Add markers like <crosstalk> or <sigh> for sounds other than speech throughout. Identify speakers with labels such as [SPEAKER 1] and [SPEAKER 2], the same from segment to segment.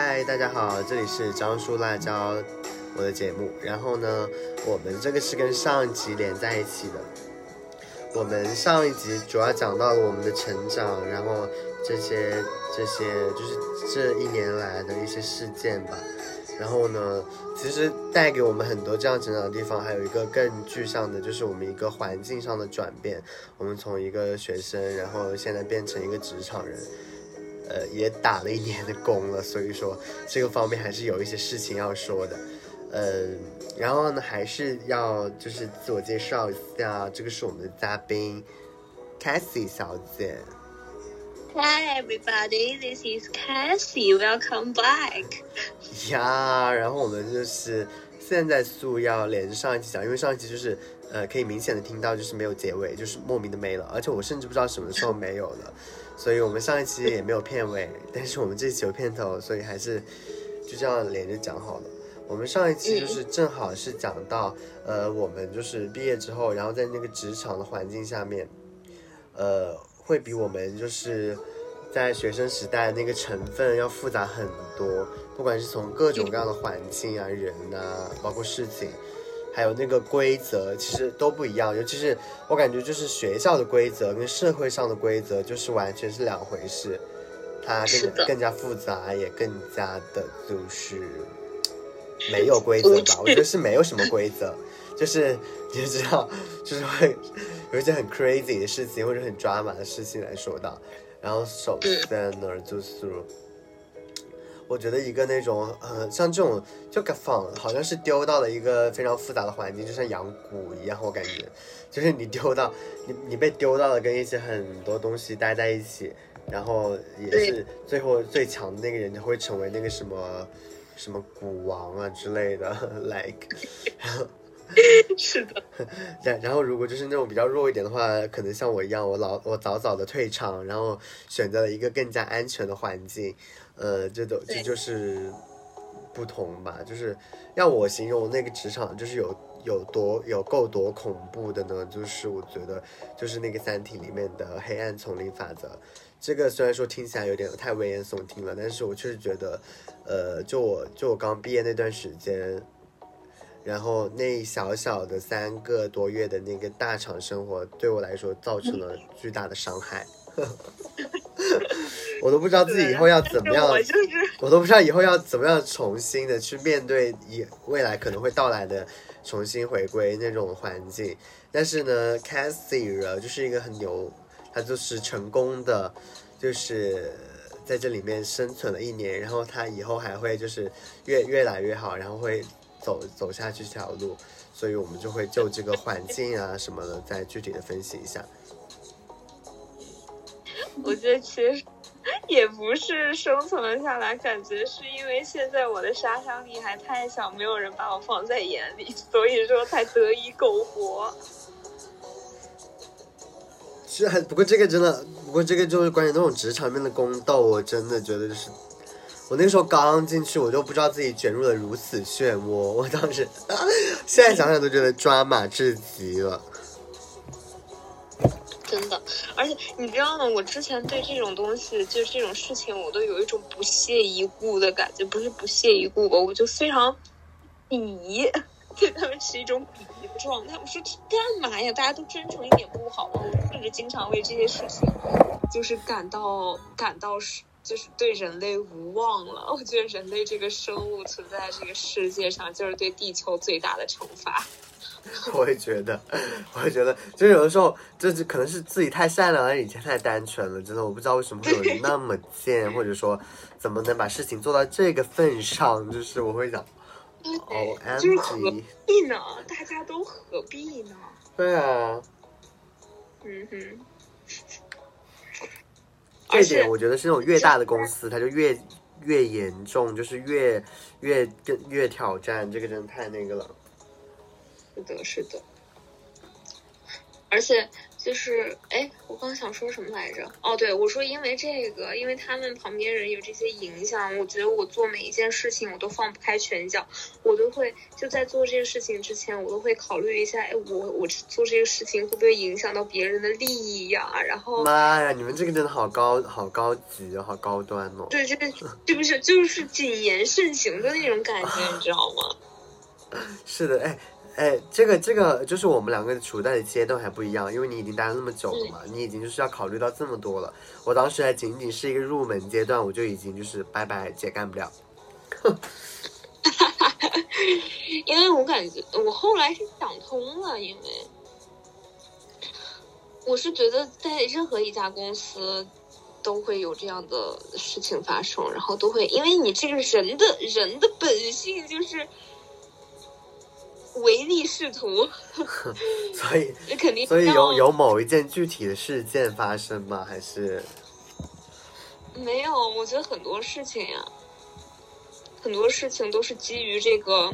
[SPEAKER 1] 嗨，大家好，这里是张叔辣椒，我的节目。然后呢，我们这个是跟上一集连在一起的。我们上一集主要讲到了我们的成长，然后这些这些就是这一年来的一些事件吧。然后呢，其实带给我们很多这样成长的地方，还有一个更具象的，就是我们一个环境上的转变。我们从一个学生，然后现在变成一个职场人，呃，也打了一年的工了。所以说，<laughs> 这个方面还是有一些事情要说的。呃，然后呢，还是要就是自我介绍一下，这个是我们的嘉宾 Cassie 小姐。
[SPEAKER 2] Hi everybody, this is Cassie. Welcome back. <laughs>
[SPEAKER 1] 呀，然后我们就是现在速要连上一期讲，因为上一期就是呃可以明显的听到就是没有结尾，就是莫名的没了，而且我甚至不知道什么时候没有了，所以我们上一期也没有片尾，但是我们这期有片头，所以还是就这样连着讲好了。我们上一期就是正好是讲到呃我们就是毕业之后，然后在那个职场的环境下面，呃会比我们就是。在学生时代，那个成分要复杂很多，不管是从各种各样的环境啊、人啊，包括事情，还有那个规则，其实都不一样。尤其是我感觉，就是学校的规则跟社会上的规则，就是完全是两回事。它更更加复杂，也更加的就是 <tsk> 没有规则吧。我觉得是没有什么规则，<laughs> 就是你知道，就是会有一些很 crazy 的事情或者很 drama 的事情来说到。然后首先呢，就是，我觉得一个那种，呃，像这种就仿好像是丢到了一个非常复杂的环境，就像养蛊一样，我感觉，就是你丢到你你被丢到了跟一些很多东西待在一起，然后也是最后最强的那个人就会成为那个什么什么蛊王啊之类的，<laughs> like。<laughs>
[SPEAKER 2] 是的，<laughs>
[SPEAKER 1] 然然后如果就是那种比较弱一点的话，可能像我一样，我老我早早的退场，然后选择了一个更加安全的环境，呃，这都这就是不同吧。就是要我形容那个职场，就是有有多有够多恐怖的呢？就是我觉得就是那个《三体》里面的黑暗丛林法则。这个虽然说听起来有点太危言耸听了，但是我确实觉得，呃，就我就我刚毕业那段时间。然后那小小的三个多月的那个大厂生活，对我来说造成了巨大的伤害。<laughs> 我都不知道自己以后要怎么样，我都不知道以后要怎么样重新的去面对以未来可能会到来的重新回归那种环境。但是呢，Cassie 就是一个很牛，他就是成功的，就是在这里面生存了一年，然后他以后还会就是越越来越好，然后会。走走下去这条路，所以我们就会就这个环境啊什么的，再具体的分析一下。<laughs>
[SPEAKER 2] 我觉得其实也不是生存了下来，感觉是因为现在我的杀伤力还太小，没有人把我放在眼里，所以说才得以苟活。
[SPEAKER 1] 是，不过这个真的，不过这个就是关于那种职场面的宫斗，我真的觉得就是。我那时候刚进去，我就不知道自己卷入了如此漩涡。我当时，现在想想都觉得抓马至极了。
[SPEAKER 2] 真的，而且你知道吗？我之前对这种东西，就是这种事情，我都有一种不屑一顾的感觉。不是不屑一顾吧？我就非常鄙夷，<laughs> 对他们是一种鄙夷的状态。我说这干嘛呀？大家都真诚一点不好吗？我甚至经常为这些事情，就是感到感到是。就是对人类无望了。我觉得人类这个生物存在这个世界上，就是对地球最大的惩罚。<laughs>
[SPEAKER 1] 我也觉得，我也觉得，就是有的时候，就是可能是自己太善良了，以前太单纯了。真的，我不知道为什么会有人那么贱，或者说怎么能把事情做到这个份上。就是我会想，<laughs> 哦，
[SPEAKER 2] 就是何必呢？大家都何必呢？
[SPEAKER 1] 对
[SPEAKER 2] 啊。嗯哼。
[SPEAKER 1] 这点我觉得是那种越大的公司，它就越越严重，就是越越更越挑战，这个真的太那个了。
[SPEAKER 2] 是的，是的。而且就是，哎，我刚想说什么来着？哦，对，我说因为这个，因为他们旁边人有这些影响，我觉得我做每一件事情我都放不开拳脚，我都会就在做这件事情之前，我都会考虑一下，哎，我我做这个事情会不会影响到别人的利益呀？然后，
[SPEAKER 1] 妈呀，你们这个真的好高好高级哦，好高端哦。
[SPEAKER 2] 对，这个是不是就是谨言慎行的那种感觉，你知道吗？<laughs>
[SPEAKER 1] 是的，哎。哎，这个这个就是我们两个处在的阶段还不一样，因为你已经待了那么久了嘛，你已经就是要考虑到这么多了。我当时还仅仅是一个入门阶段，我就已经就是拜拜姐干不了。
[SPEAKER 2] 哈哈哈因为我感觉我后来是想通了，因为我是觉得在任何一家公司都会有这样的事情发生，然后都会因为你这个人的人的本性就是。唯利是图，<laughs>
[SPEAKER 1] 所以 <laughs>
[SPEAKER 2] 肯定
[SPEAKER 1] 所以有有某一件具体的事件发生吗？还是
[SPEAKER 2] 没有？我觉得很多事情呀，很多事情都是基于这个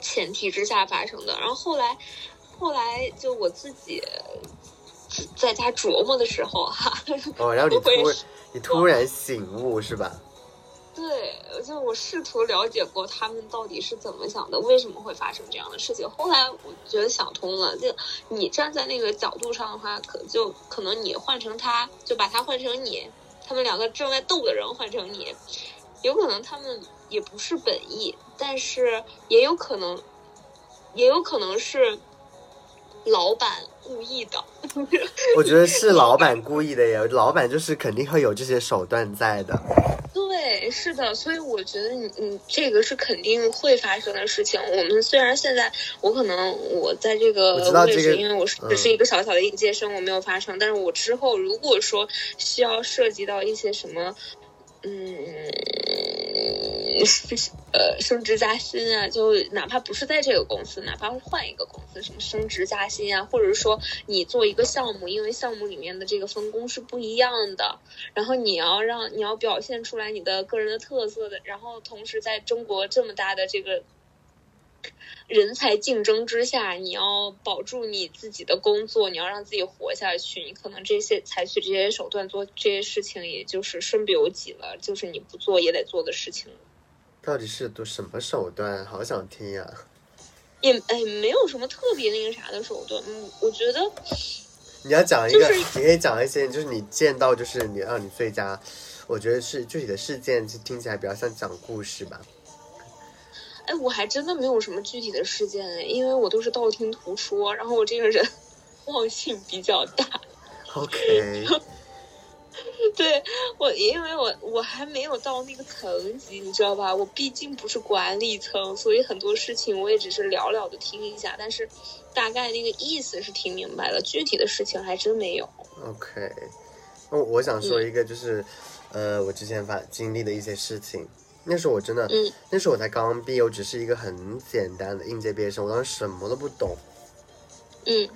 [SPEAKER 2] 前提之下发生的。然后后来，后来就我自己在家琢磨的时候，哈，
[SPEAKER 1] 哦，然后你突你突然醒悟是吧？
[SPEAKER 2] 对，就我试图了解过他们到底是怎么想的，为什么会发生这样的事情。后来我觉得想通了，就你站在那个角度上的话，可就可能你换成他，就把他换成你，他们两个正在斗的人换成你，有可能他们也不是本意，但是也有可能，也有可能是老板故意的。<laughs>
[SPEAKER 1] 我觉得是老板故意的呀，老板就是肯定会有这些手段在的。
[SPEAKER 2] 对，是的，所以我觉得你你这个是肯定会发生的事情。我们虽然现在我可能我在这个位置，因为我是只是一个小小的应届生，我没有发生。但是我之后如果说需要涉及到一些什么，嗯。呃，升职加薪啊，就哪怕不是在这个公司，哪怕换一个公司，什么升职加薪啊，或者是说你做一个项目，因为项目里面的这个分工是不一样的，然后你要让你要表现出来你的个人的特色的，然后同时在中国这么大的这个人才竞争之下，你要保住你自己的工作，你要让自己活下去，你可能这些采取这些手段做这些事情，也就是身不由己了，就是你不做也得做的事情。
[SPEAKER 1] 到底是都什么手段？好想听呀！
[SPEAKER 2] 也哎，没有什么特别那个啥的手段。嗯，我觉得
[SPEAKER 1] 你要讲一个，你可以讲一些，就是你见到，就是你让你最佳，我觉得是具体的事件，就听起来比较像讲故事吧。
[SPEAKER 2] 哎，我还真的没有什么具体的事件哎，因为我都是道听途说，然后我这个人 <laughs> 忘性比较大。
[SPEAKER 1] OK。<laughs>
[SPEAKER 2] 对我，因为我我还没有到那个层级，你知道吧？我毕竟不是管理层，所以很多事情我也只是寥寥的听一下，但是大概那个意思是听明白了，具体的事情还真没有。
[SPEAKER 1] OK，那我想说一个，就是、呃，我之前发经历的一些事情。那时候我真的，
[SPEAKER 2] 嗯，
[SPEAKER 1] 那时候我才刚毕业，我只是一个很简单的应届毕业生，我当时什么都不懂。
[SPEAKER 2] 嗯。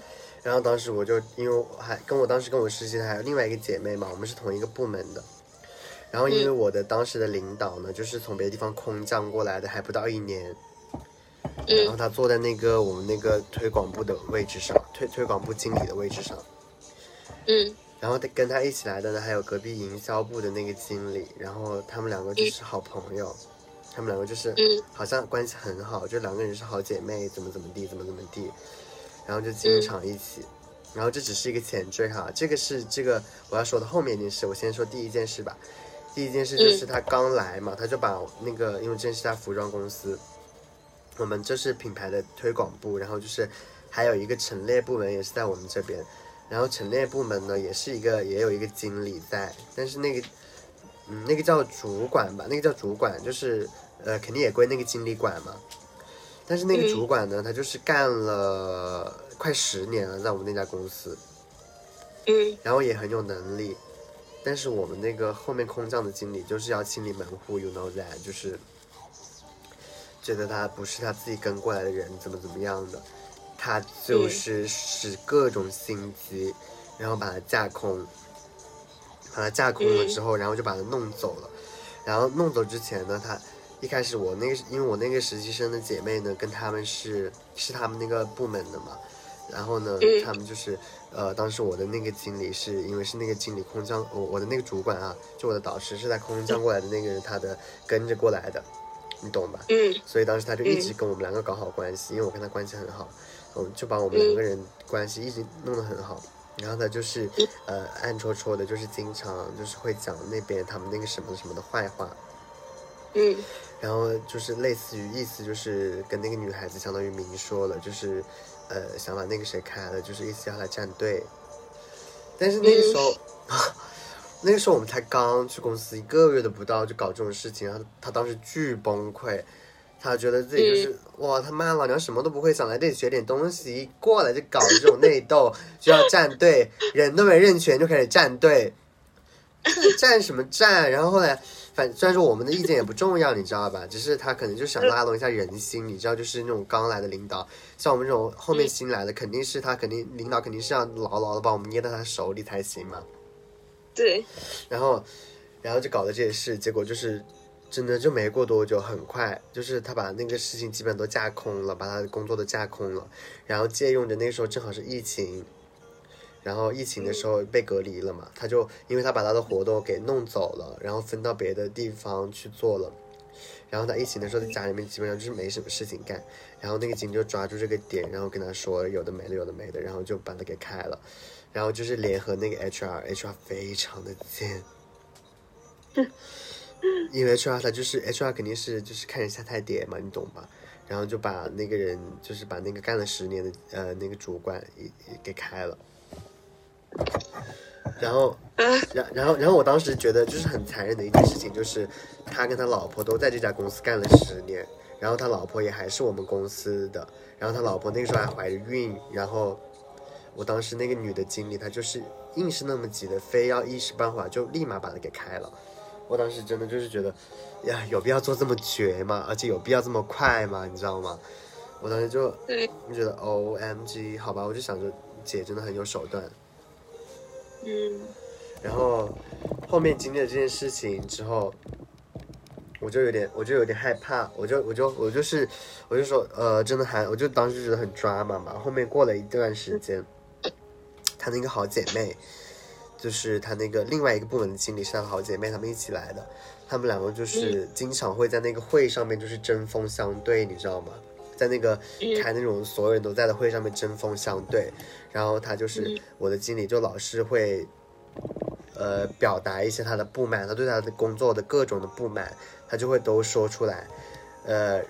[SPEAKER 1] 然后当时我就因为还跟我当时跟我实习的还有另外一个姐妹嘛，我们是同一个部门的。然后因为我的当时的领导呢，就是从别的地方空降过来的，还不到一年。然后他坐在那个我们那个推广部的位置上，推推广部经理的位置上。
[SPEAKER 2] 嗯。
[SPEAKER 1] 然后他跟他一起来的呢，还有隔壁营销部的那个经理。然后他们两个就是好朋友，他们两个就是好像关系很好，就两个人是好姐妹，怎么怎么地，怎么怎么地。然后就经常一起，然后这只是一个前缀哈，这个是这个我要说的后面一件事，我先说第一件事吧。第一件事就是他刚来嘛，他就把那个，因为这是家服装公司，我们这是品牌的推广部，然后就是还有一个陈列部门也是在我们这边，然后陈列部门呢也是一个也有一个经理在，但是那个嗯那个叫主管吧，那个叫主管，就是呃肯定也归那个经理管嘛。但是那个主管呢，他就是干了快十年了，在我们那家公司，
[SPEAKER 2] 嗯，
[SPEAKER 1] 然后也很有能力，但是我们那个后面空降的经理就是要清理门户，you know that，就是觉得他不是他自己跟过来的人，怎么怎么样的，他就是使各种心机，然后把他架空，把他架空了之后，然后就把他弄走了，然后弄走之前呢，他。一开始我那个，因为我那个实习生的姐妹呢，跟他们是是他们那个部门的嘛，然后呢，
[SPEAKER 2] 嗯。
[SPEAKER 1] 他们就是呃，当时我的那个经理是因为是那个经理空降，我我的那个主管啊，就我的导师是在空降过来的那个人，他的跟着过来的，你懂吧？
[SPEAKER 2] 嗯。
[SPEAKER 1] 所以当时他就一直跟我们两个搞好关系，因为我跟他关系很好，我们就把我们两个人关系一直弄得很好。然后他就是呃暗戳戳的，就是经常就是会讲那边他们那个什么什么的坏话，
[SPEAKER 2] 嗯
[SPEAKER 1] 然后就是类似于意思就是跟那个女孩子相当于明说了，就是呃想把那个谁开了，就是意思要来站队。但是那个时候，<laughs> 那个时候我们才刚去公司一个月都不到，就搞这种事情，然后他当时巨崩溃，他觉得自己就是、哇他妈老娘什么都不会，想来这里学点东西，一过来就搞这种内斗，就要站队，人都没认全就开始站队，站什么站？然后后来。反虽然说我们的意见也不重要，你知道吧？只是他可能就想拉拢一下人心，你知道，就是那种刚来的领导，像我们这种后面新来的，肯定是他肯定领导肯定是要牢牢的把我们捏在他手里才行嘛。
[SPEAKER 2] 对，
[SPEAKER 1] 然后，然后就搞了这些事，结果就是真的就没过多久，很快就是他把那个事情基本都架空了，把他的工作都架空了，然后借用着那个时候正好是疫情。然后疫情的时候被隔离了嘛，他就因为他把他的活动给弄走了，然后分到别的地方去做了。然后他疫情的时候在家里面基本上就是没什么事情干，然后那个警就抓住这个点，然后跟他说有的没的有的没的，然后就把他给开了。然后就是联合那个 HR，HR 非常的贱，<laughs> 因为 HR 他就是 HR 肯定是就是看人下菜碟嘛，你懂吧？然后就把那个人就是把那个干了十年的呃那个主管也也给开了。然后，然然后然后我当时觉得就是很残忍的一件事情，就是他跟他老婆都在这家公司干了十年，然后他老婆也还是我们公司的，然后他老婆那个时候还怀着孕，然后我当时那个女的经理她就是硬是那么急的，非要一时半会儿就立马把他给开了。我当时真的就是觉得，呀，有必要做这么绝吗？而且有必要这么快吗？你知道吗？我当时就
[SPEAKER 2] 对，
[SPEAKER 1] 就觉得 O M G，好吧，我就想着姐真的很有手段。
[SPEAKER 2] 嗯
[SPEAKER 1] 然后后面经历了这件事情之后，我就有点，我就有点害怕，我就我就我就是我就说，呃，真的还，我就当时觉得很抓马嘛。后面过了一段时间，她那个好姐妹，就是他那个另外一个部门的经理是他的好姐妹，他们一起来的，他们两个就是经常会在那个会上面就是针锋相对，你知道吗？在那个开那种所有人都在的会上面针锋相对，然后他就是我的经理，就老是会。呃，表达一些他的不满，他对他的工作的各种的不满，他就会都说出来，呃，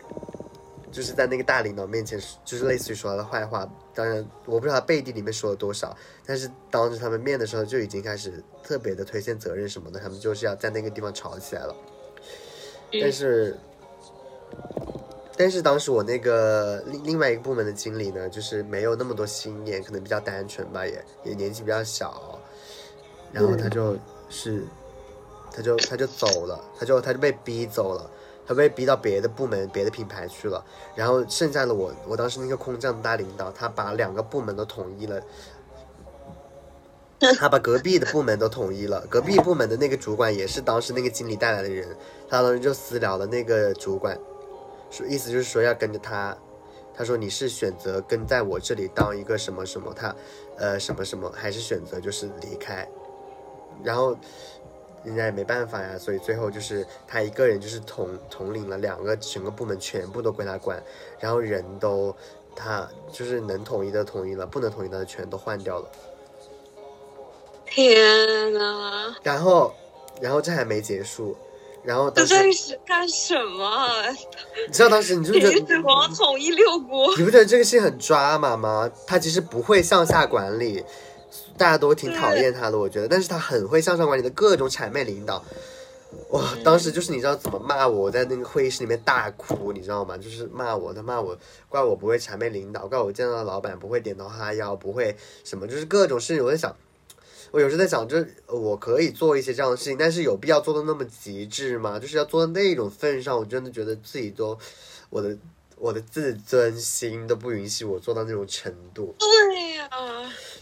[SPEAKER 1] 就是在那个大领导面前，就是类似于说他的坏话。当然，我不知道他背地里面说了多少，但是当着他们面的时候，就已经开始特别的推卸责任什么的，他们就是要在那个地方吵起来了。但是，但是当时我那个另另外一个部门的经理呢，就是没有那么多心眼，可能比较单纯吧，也也年纪比较小。然后他就是，他就他就走了，他就他就被逼走了，他被逼到别的部门、别的品牌去了。然后剩下的我，我当时那个空降大领导，他把两个部门都统一了，他把隔壁的部门都统一了。隔壁部门的那个主管也是当时那个经理带来的人，他当时就私聊了那个主管，说意思就是说要跟着他。他说你是选择跟在我这里当一个什么什么，他呃什么什么，还是选择就是离开？然后人家也没办法呀，所以最后就是他一个人就是统统领了两个整个部门，全部都归他管，然后人都他就是能统一的统一了，不能统一的全都换掉了。
[SPEAKER 2] 天呐，
[SPEAKER 1] 然后，然后这还没结束，然后
[SPEAKER 2] 这
[SPEAKER 1] 当时
[SPEAKER 2] 在是干什么？<laughs>
[SPEAKER 1] 你知道当时你就觉得
[SPEAKER 2] 秦始皇统一六国，
[SPEAKER 1] 你不觉得这个事情很抓马吗？他其实不会向下管理，大家都挺讨厌他的，我觉得，但是他很会向上管理的各种谄媚领导。哇，当时就是你知道怎么骂我，我在那个会议室里面大哭，你知道吗？就是骂我，他骂我，怪我不会谄媚领导，怪我见到老板不会点头哈腰，不会什么，就是各种事情。我在想，我有时候在想，就我可以做一些这样的事情，但是有必要做的那么极致吗？就是要做到那种份上，我真的觉得自己都，我的我的自尊心都不允许我做到那种程度。
[SPEAKER 2] 对呀、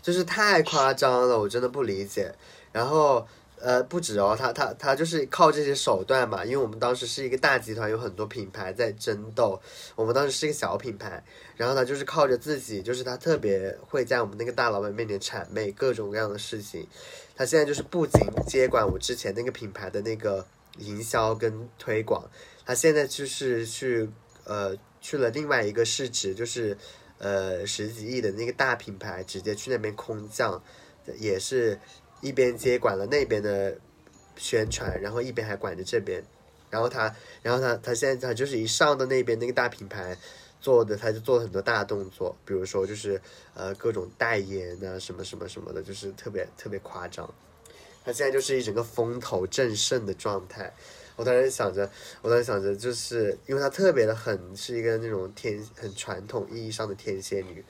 [SPEAKER 1] 就是太夸张了，我真的不理解。然后呃，不止哦，他他他就是靠这些手段嘛，因为我们当时是一个大集团，有很多品牌在争斗，我们当时是一个小品牌，然后他就是靠着自己，就是他特别会在我们那个大老板面前谄媚各种各样的事情，他现在就是不仅接管我之前那个品牌的那个营销跟推广，他现在就是去呃去了另外一个市值，就是呃十几亿的那个大品牌，直接去那边空降，也是。一边接管了那边的宣传，然后一边还管着这边，然后他，然后他，他现在他就是一上到那边那个大品牌做的，他就做了很多大动作，比如说就是呃各种代言啊什么什么什么的，就是特别特别夸张。他现在就是一整个风头正盛的状态。我当时想着，我当时想着，就是因为她特别的很是一个那种天很传统意义上的天蝎女，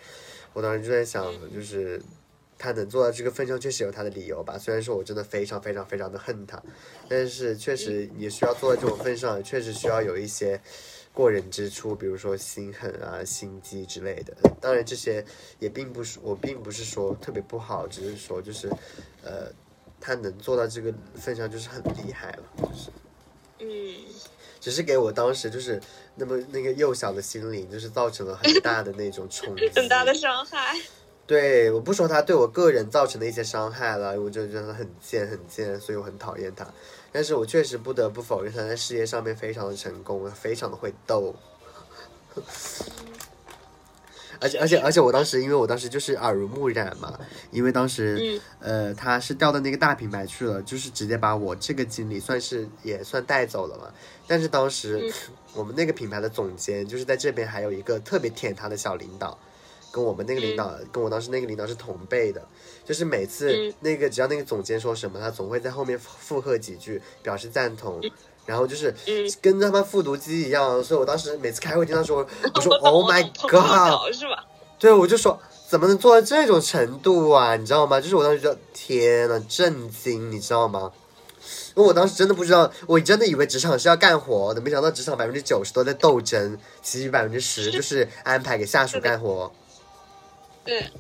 [SPEAKER 1] 我当时就在想，就是。她能做到这个份上，确实有她的理由吧。虽然说我真的非常非常非常的恨她，但是确实也需要做到这种份上，确实需要有一些过人之处，比如说心狠啊、心机之类的。当然这些也并不是我并不是说特别不好，只是说就是，呃，他能做到这个份上就是很厉害了。
[SPEAKER 2] 嗯，
[SPEAKER 1] 只是给我当时就是那么那个幼小的心灵，就是造成了很大的那种冲击，<laughs>
[SPEAKER 2] 很大的伤害。
[SPEAKER 1] 对，我不说他对我个人造成的一些伤害了，我就觉得很贱，很贱，所以我很讨厌他。但是我确实不得不否认，他在事业上面非常的成功，非常的会斗。而且而且而且，我当时因为我当时就是耳濡目染嘛，因为当时呃他是调到那个大品牌去了，就是直接把我这个经理算是也算带走了嘛。但是当时 <sniffs> 我们那个品牌的总监就是在这边还有一个特别舔他的小领导。跟我们那个领导，跟我当时那个领导是同辈的，就是每次那个只要那个总监说什么，他总会在后面附和几句，表示赞同，然后就是跟他们复读机一样，所以我当时每次开会听他说，<laughs> 我说 Oh my God，
[SPEAKER 2] 是吧？
[SPEAKER 1] 对，我就说怎么能做到这种程度啊？你知道吗？就是我当时觉得天呐，震惊，你知道吗？因为我当时真的不知道，我真的以为职场是要干活的，没想到职场百分之九十都在斗争，其余百分之十就是安排给下属干活。
[SPEAKER 2] 对，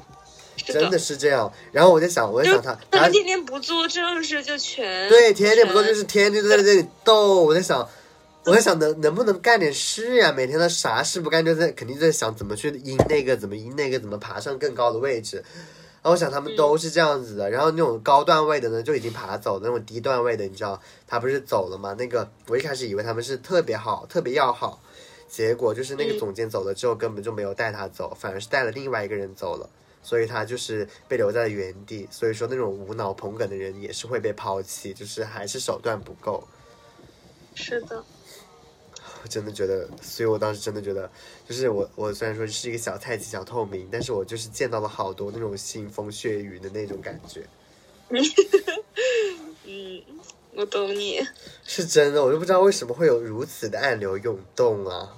[SPEAKER 1] 真的是这样。然后我在想，我在想他，
[SPEAKER 2] 他们天天不做正事就全
[SPEAKER 1] 对，天天不做就是天天都在这里逗。我在想，我在想能能不能干点事呀？每天他啥事不干，就在肯定在想怎么去阴那个，怎么阴那个，怎么爬上更高的位置。然后我想他们都是这样子的。然后那种高段位的呢，就已经爬走；那种低段位的，你知道他不是走了吗？那个我一开始以为他们是特别好，特别要好。结果就是那个总监走了之后，根本就没有带他走，反而是带了另外一个人走了，所以他就是被留在了原地。所以说那种无脑捧哏的人也是会被抛弃，就是还是手段不够。
[SPEAKER 2] 是的，
[SPEAKER 1] 我真的觉得，所以我当时真的觉得，就是我我虽然说是一个小菜鸡、小透明，但是我就是见到了好多那种腥风血雨的那种感觉。<laughs>
[SPEAKER 2] 嗯。我懂你，
[SPEAKER 1] 是真的，我就不知道为什么会有如此的暗流涌动啊！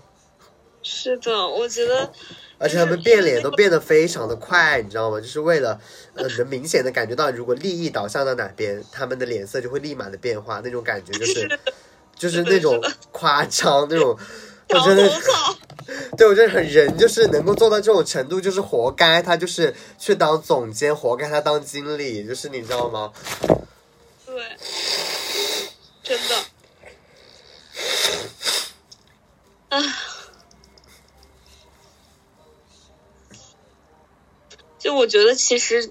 [SPEAKER 2] 是的，我觉得，
[SPEAKER 1] 而且他们变脸都变得非常的快，你知道吗？就是为了，呃，能明显的感觉到，如果利益导向到哪边，他们的脸色就会立马的变化，那种感觉就是，就是那种夸张那种，我真的，对我觉得很人就是能够做到这种程度，就是活该他就是去当总监，活该他当经理，就是你知道吗？
[SPEAKER 2] 对。真的，啊，就我觉得其实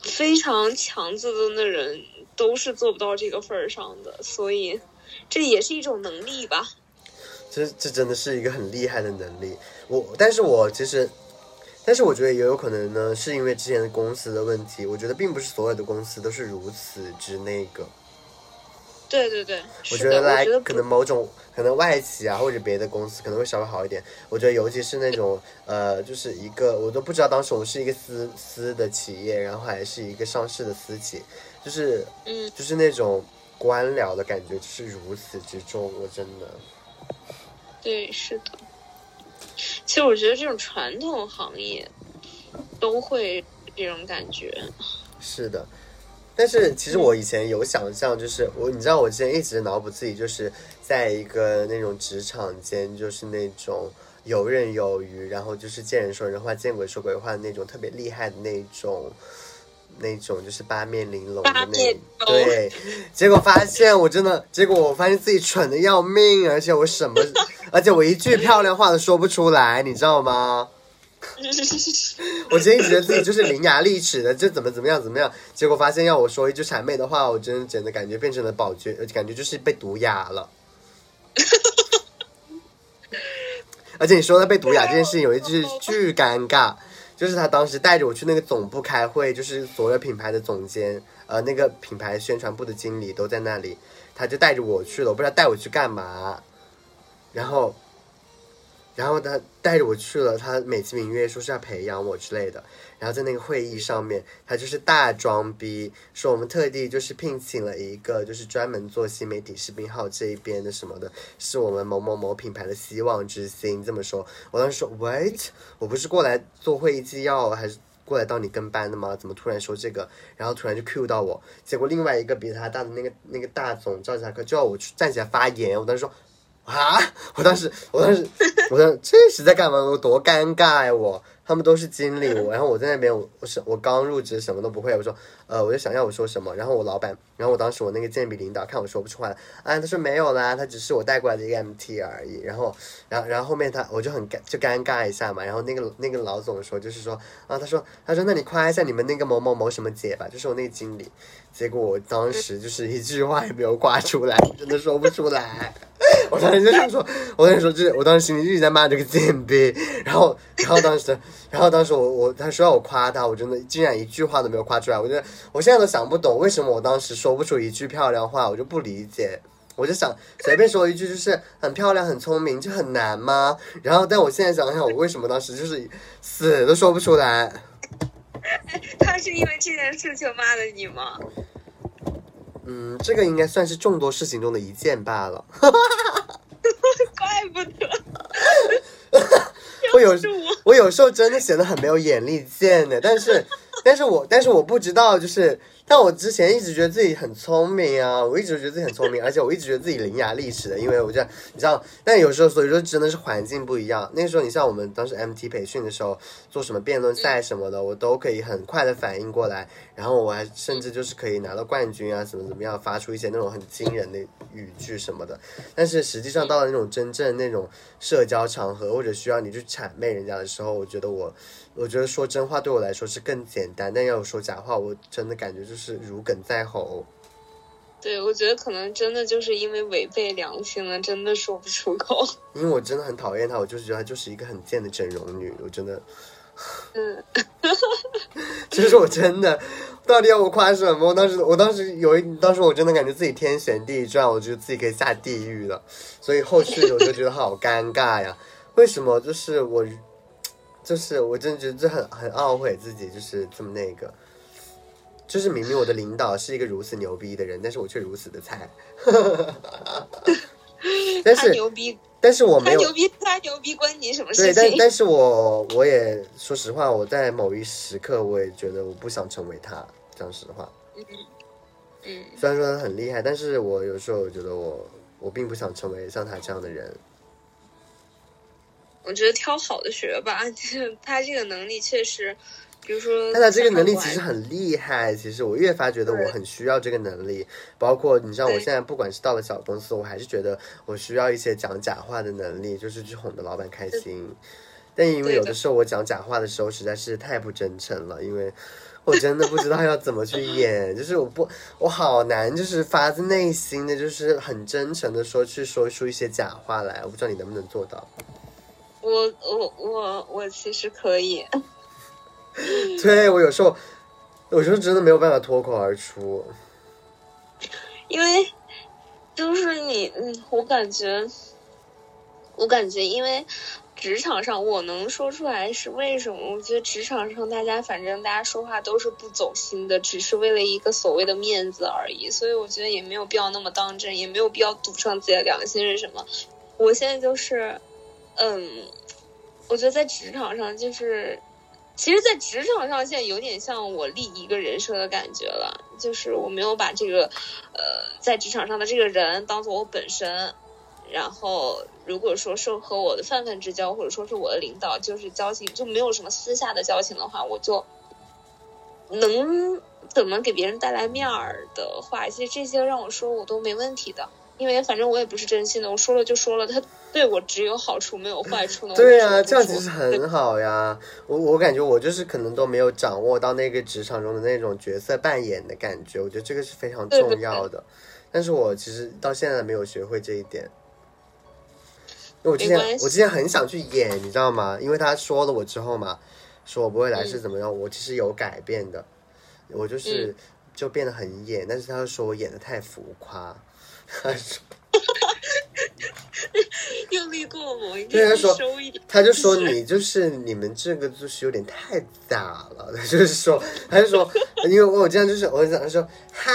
[SPEAKER 2] 非常强自尊的人都是做不到这个份儿上的，所以这也是一种能力吧。
[SPEAKER 1] 这这真的是一个很厉害的能力。我，但是我其实，但是我觉得也有可能呢，是因为之前的公司的问题。我觉得并不是所有的公司都是如此之那个。
[SPEAKER 2] 对对对，
[SPEAKER 1] 我觉得来可能某种可能外企啊或者别的公司可能会稍微好一点。我觉得尤其是那种呃，就是一个我都不知道当时我们是一个私私的企业，然后还是一个上市的私企，就是
[SPEAKER 2] 嗯，
[SPEAKER 1] 就是那种官僚的感觉是如此之重，我真的。
[SPEAKER 2] 对，是的。其实我觉得这种传统行业都会这种感觉。
[SPEAKER 1] 是的。但是其实我以前有想象，就是我你知道，我之前一直脑补自己就是在一个那种职场间，就是那种游刃有余，然后就是见人说人话，见鬼说鬼话的那种特别厉害的那种那种就是八面玲珑的那种，<laughs> 对。结果发现我真的，结果我发现自己蠢的要命，而且我什么，而且我一句漂亮话都说不出来，你知道吗？<laughs> 我之前觉得自己就是伶牙俐齿的，就怎么怎么样怎么样，结果发现要我说一句谄媚的话，我真的真的感觉变成了宝娟，感觉就是被毒哑了。<laughs> 而且你说的被毒哑这件事情，有一句巨尴尬，就是他当时带着我去那个总部开会，就是所有品牌的总监，呃，那个品牌宣传部的经理都在那里，他就带着我去了，我不知道带我去干嘛，然后。然后他带着我去了，他美其名曰说是要培养我之类的。然后在那个会议上面，他就是大装逼，说我们特地就是聘请了一个就是专门做新媒体视频号这一边的什么的，是我们某某某品牌的希望之星。这么说，我当时说，Wait，我不是过来做会议纪要，还是过来当你跟班的吗？怎么突然说这个？然后突然就 Q 到我，结果另外一个比他大的那个那个大总赵甲科就要我去站起来发言，我当时说。啊！我当时，我当时，我当时这是在干嘛？我多尴尬呀！我他们都是经理，我然后我在那边，我我是我刚入职，什么都不会。我说，呃，我就想要我说什么，然后我老板，然后我当时我那个健笔领导看我说不出话来，啊，他说没有啦，他只是我带过来的一个 MT 而已。然后，然后，然后后面他我就很尴就尴尬一下嘛。然后那个那个老总说，就是说啊，他说他说那你夸一下你们那个某某某什么姐吧，就是我那个经理。结果我当时就是一句话也没有挂出来，<laughs> 真的说不出来。<laughs> 我当时就想说，我跟你说，就是我当时心里一直在骂这个贱逼。然后，然后当时，然后当时我我他说要我夸他，我真的竟然一句话都没有夸出来。我觉得我现在都想不懂为什么我当时说不出一句漂亮话，我就不理解。我就想随便说一句，就是很漂亮、很聪明，就很难吗？然后，但我现在想想，我为什么当时就是死都说不出来。<laughs>
[SPEAKER 2] 他是因为这件事情骂的你吗？
[SPEAKER 1] 嗯，这个应该算是众多事情中的一件罢了。<laughs>
[SPEAKER 2] 怪不得。<laughs>
[SPEAKER 1] 我有我有时候真的显得很没有眼力见的，但是，但是我但是我不知道就是。但我之前一直觉得自己很聪明啊，我一直觉得自己很聪明，而且我一直觉得自己伶牙俐齿的，因为我觉得你知道，但有时候所以说真的是环境不一样。那时候你像我们当时 MT 培训的时候，做什么辩论赛什么的，我都可以很快的反应过来，然后我还甚至就是可以拿到冠军啊，怎么怎么样，发出一些那种很惊人的语句什么的。但是实际上到了那种真正那种社交场合或者需要你去谄媚人家的时候，我觉得我。我觉得说真话对我来说是更简单，但要说假话，我真的感觉就是如鲠在喉。
[SPEAKER 2] 对，我觉得可能真的就是因为违背良心了，真的说不出口。
[SPEAKER 1] 因为我真的很讨厌她，我就是觉得她就是一个很贱的整容女，我真的。
[SPEAKER 2] 嗯。<laughs>
[SPEAKER 1] 其实我真的，到底要我夸什么？我当时，我当时有一，当时我真的感觉自己天旋地转，我觉得自己可以下地狱了。所以后续我就觉得好尴尬呀，为什么？就是我。就是我真的觉得这很很懊悔自己就是这么那个，就是明明我的领导是一个如此牛逼的人，但是我却如此的菜。<laughs> 但是
[SPEAKER 2] 牛逼，
[SPEAKER 1] 但是我没有
[SPEAKER 2] 牛逼，他牛逼关你什么事情？
[SPEAKER 1] 对，但但是我我也说实话，我在某一时刻我也觉得我不想成为他，讲实话。
[SPEAKER 2] 嗯嗯。
[SPEAKER 1] 虽然说他很厉害，但是我有时候我觉得我我并不想成为像他这样的人。
[SPEAKER 2] 我觉得挑好的学吧，<laughs> 他这个能力确实，比如说，
[SPEAKER 1] 但他这个能力其实很厉害。其实我越发觉得我很需要这个能力，包括你知道，我现在不管是到了小公司，我还是觉得我需要一些讲假话的能力，就是去哄得老板开心。但因为有的时候我讲假话的时候实在是太不真诚了，因为我真的不知道要怎么去演，就是我不，我好难，就是发自内心的，就是很真诚的说去说出一些假话来。我不知道你能不能做到。
[SPEAKER 2] 我我我我其实可以，<laughs>
[SPEAKER 1] 对我有时候，有时候真的没有办法脱口而出，
[SPEAKER 2] 因为就是你，嗯，我感觉，我感觉，因为职场上我能说出来是为什么？我觉得职场上大家反正大家说话都是不走心的，只是为了一个所谓的面子而已，所以我觉得也没有必要那么当真，也没有必要赌上自己的良心是什么。我现在就是。嗯，我觉得在职场上就是，其实，在职场上现在有点像我立一个人设的感觉了，就是我没有把这个，呃，在职场上的这个人当做我本身，然后如果说是和我的泛泛之交，或者说是我的领导，就是交情就没有什么私下的交情的话，我就能怎么给别人带来面儿的话，其实这些让我说我都没问题的，因为反正我也不是真心的，我说了就说了，他对我只有好处没有坏处呢。
[SPEAKER 1] 对
[SPEAKER 2] 呀、
[SPEAKER 1] 呀、这样其实很 <laughs> 好呀。我我感觉我就是可能都没有掌握到那个职场中的那种角色扮演的感觉，我觉得这个是非常重要的。但是我其实到现在没有学会这一点。我之前我之前很想去演，你知道吗？因为他说了我之后嘛，说我不会来
[SPEAKER 2] 嗯
[SPEAKER 1] 是怎么样，我其实有改变的，我就是、就变得很演，但是他又说我演的太浮夸，他 <laughs> 说 <laughs>
[SPEAKER 2] 用力过猛，应该
[SPEAKER 1] 对他说
[SPEAKER 2] 收一点。
[SPEAKER 1] 他就说你就是你们这个就是有点太假了，他就是说，他就说，因为我这样就是我想说，嗨，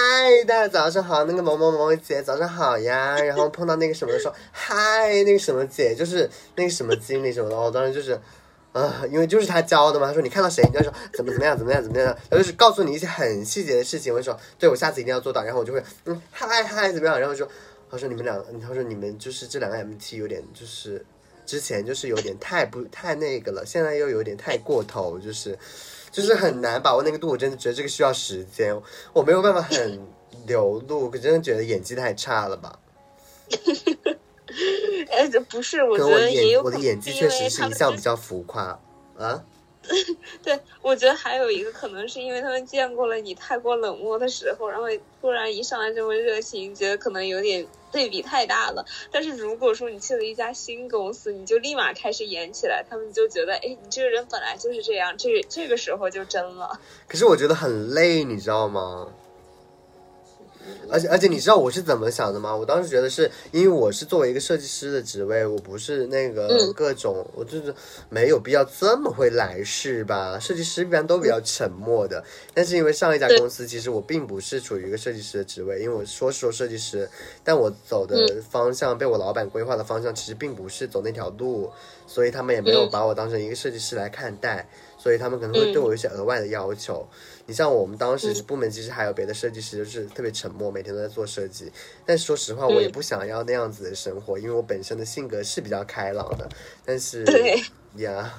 [SPEAKER 1] 大家早上好，那个某某某姐早上好呀，然后碰到那个什么说，嗨，那个什么姐就是那个什么经理什么的，我当时就是。啊、因为就是他教的嘛，他说你看到谁，你就说怎么怎么样，怎么样，怎么样，他就是告诉你一些很细节的事情。我就说，对我下次一定要做到，然后我就会，嗯，嗨嗨，怎么样？然后说，他说你们俩，他说你们就是这两个 MT 有点就是之前就是有点太不太那个了，现在又有点太过头，就是就是很难把握那个度。我真的觉得这个需要时间，我没有办法很流露，可真的觉得演技太差了吧？<laughs>
[SPEAKER 2] 哎，这不是，我觉得也
[SPEAKER 1] 演
[SPEAKER 2] 有可能
[SPEAKER 1] 我的演技
[SPEAKER 2] 因
[SPEAKER 1] 确实是一向比较浮夸啊。<laughs>
[SPEAKER 2] 对，我觉得还有一个可能是因为他们见过了你太过冷漠的时候，然后突然一上来这么热情，觉得可能有点对比太大了。但是如果说你去了一家新公司，你就立马开始演起来，他们就觉得，哎，你这个人本来就是这样，这这个时候就真了。
[SPEAKER 1] 可是我觉得很累，你知道吗？而且而且你知道我是怎么想的吗？我当时觉得是因为我是作为一个设计师的职位，我不是那个
[SPEAKER 2] 嗯
[SPEAKER 1] 各种，我就是没有必要这么会来事吧。设计师一般都比较沉默的，但是因为上一家公司，其实我并不是处于一个设计师的职位，因为我说是说设计师，但我走的方向被我老板规划的方向，其实并不是走那条路，所以他们也没有
[SPEAKER 2] 嗯
[SPEAKER 1] 把我当成一个设计师来看待。所以他们可能会对我有一些额外的要求。你像我们当时部门其实还有别的设计师，就是特别沉默，每天都在做设计。但是说实话，我也不想要那样子的生活，因为我本身的性格是比较开朗的。但是 <laughs>
[SPEAKER 2] 对，
[SPEAKER 1] 呀，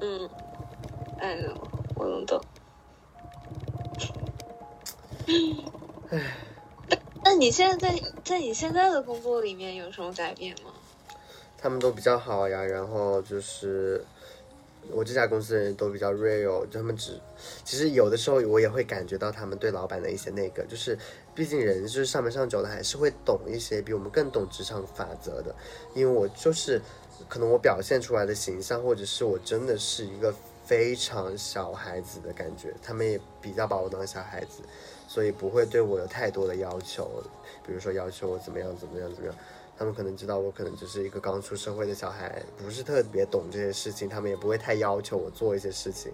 [SPEAKER 2] 嗯，哎，我能懂。那你现在在在你现在的工作里面有什么改变吗？
[SPEAKER 1] 他们都比较好呀。然后就是我这家公司的人都比较 real，就他们只其实有的时候我也会感觉到他们对老板的一些那个，就是毕竟人就是上班上久了，还是会懂一些比我们更懂职场法则的。因为我就是可能我表现出来的形象，或者是我真的是一个非常小孩子的感觉，他们也比较把我当小孩子，所以不会对我有太多的要求，比如说要求我怎么样怎么样怎么样。他们可能知道我可能就是一个刚出社会的小孩，不是特别懂这些事情，他们也不会太要求我做一些事情，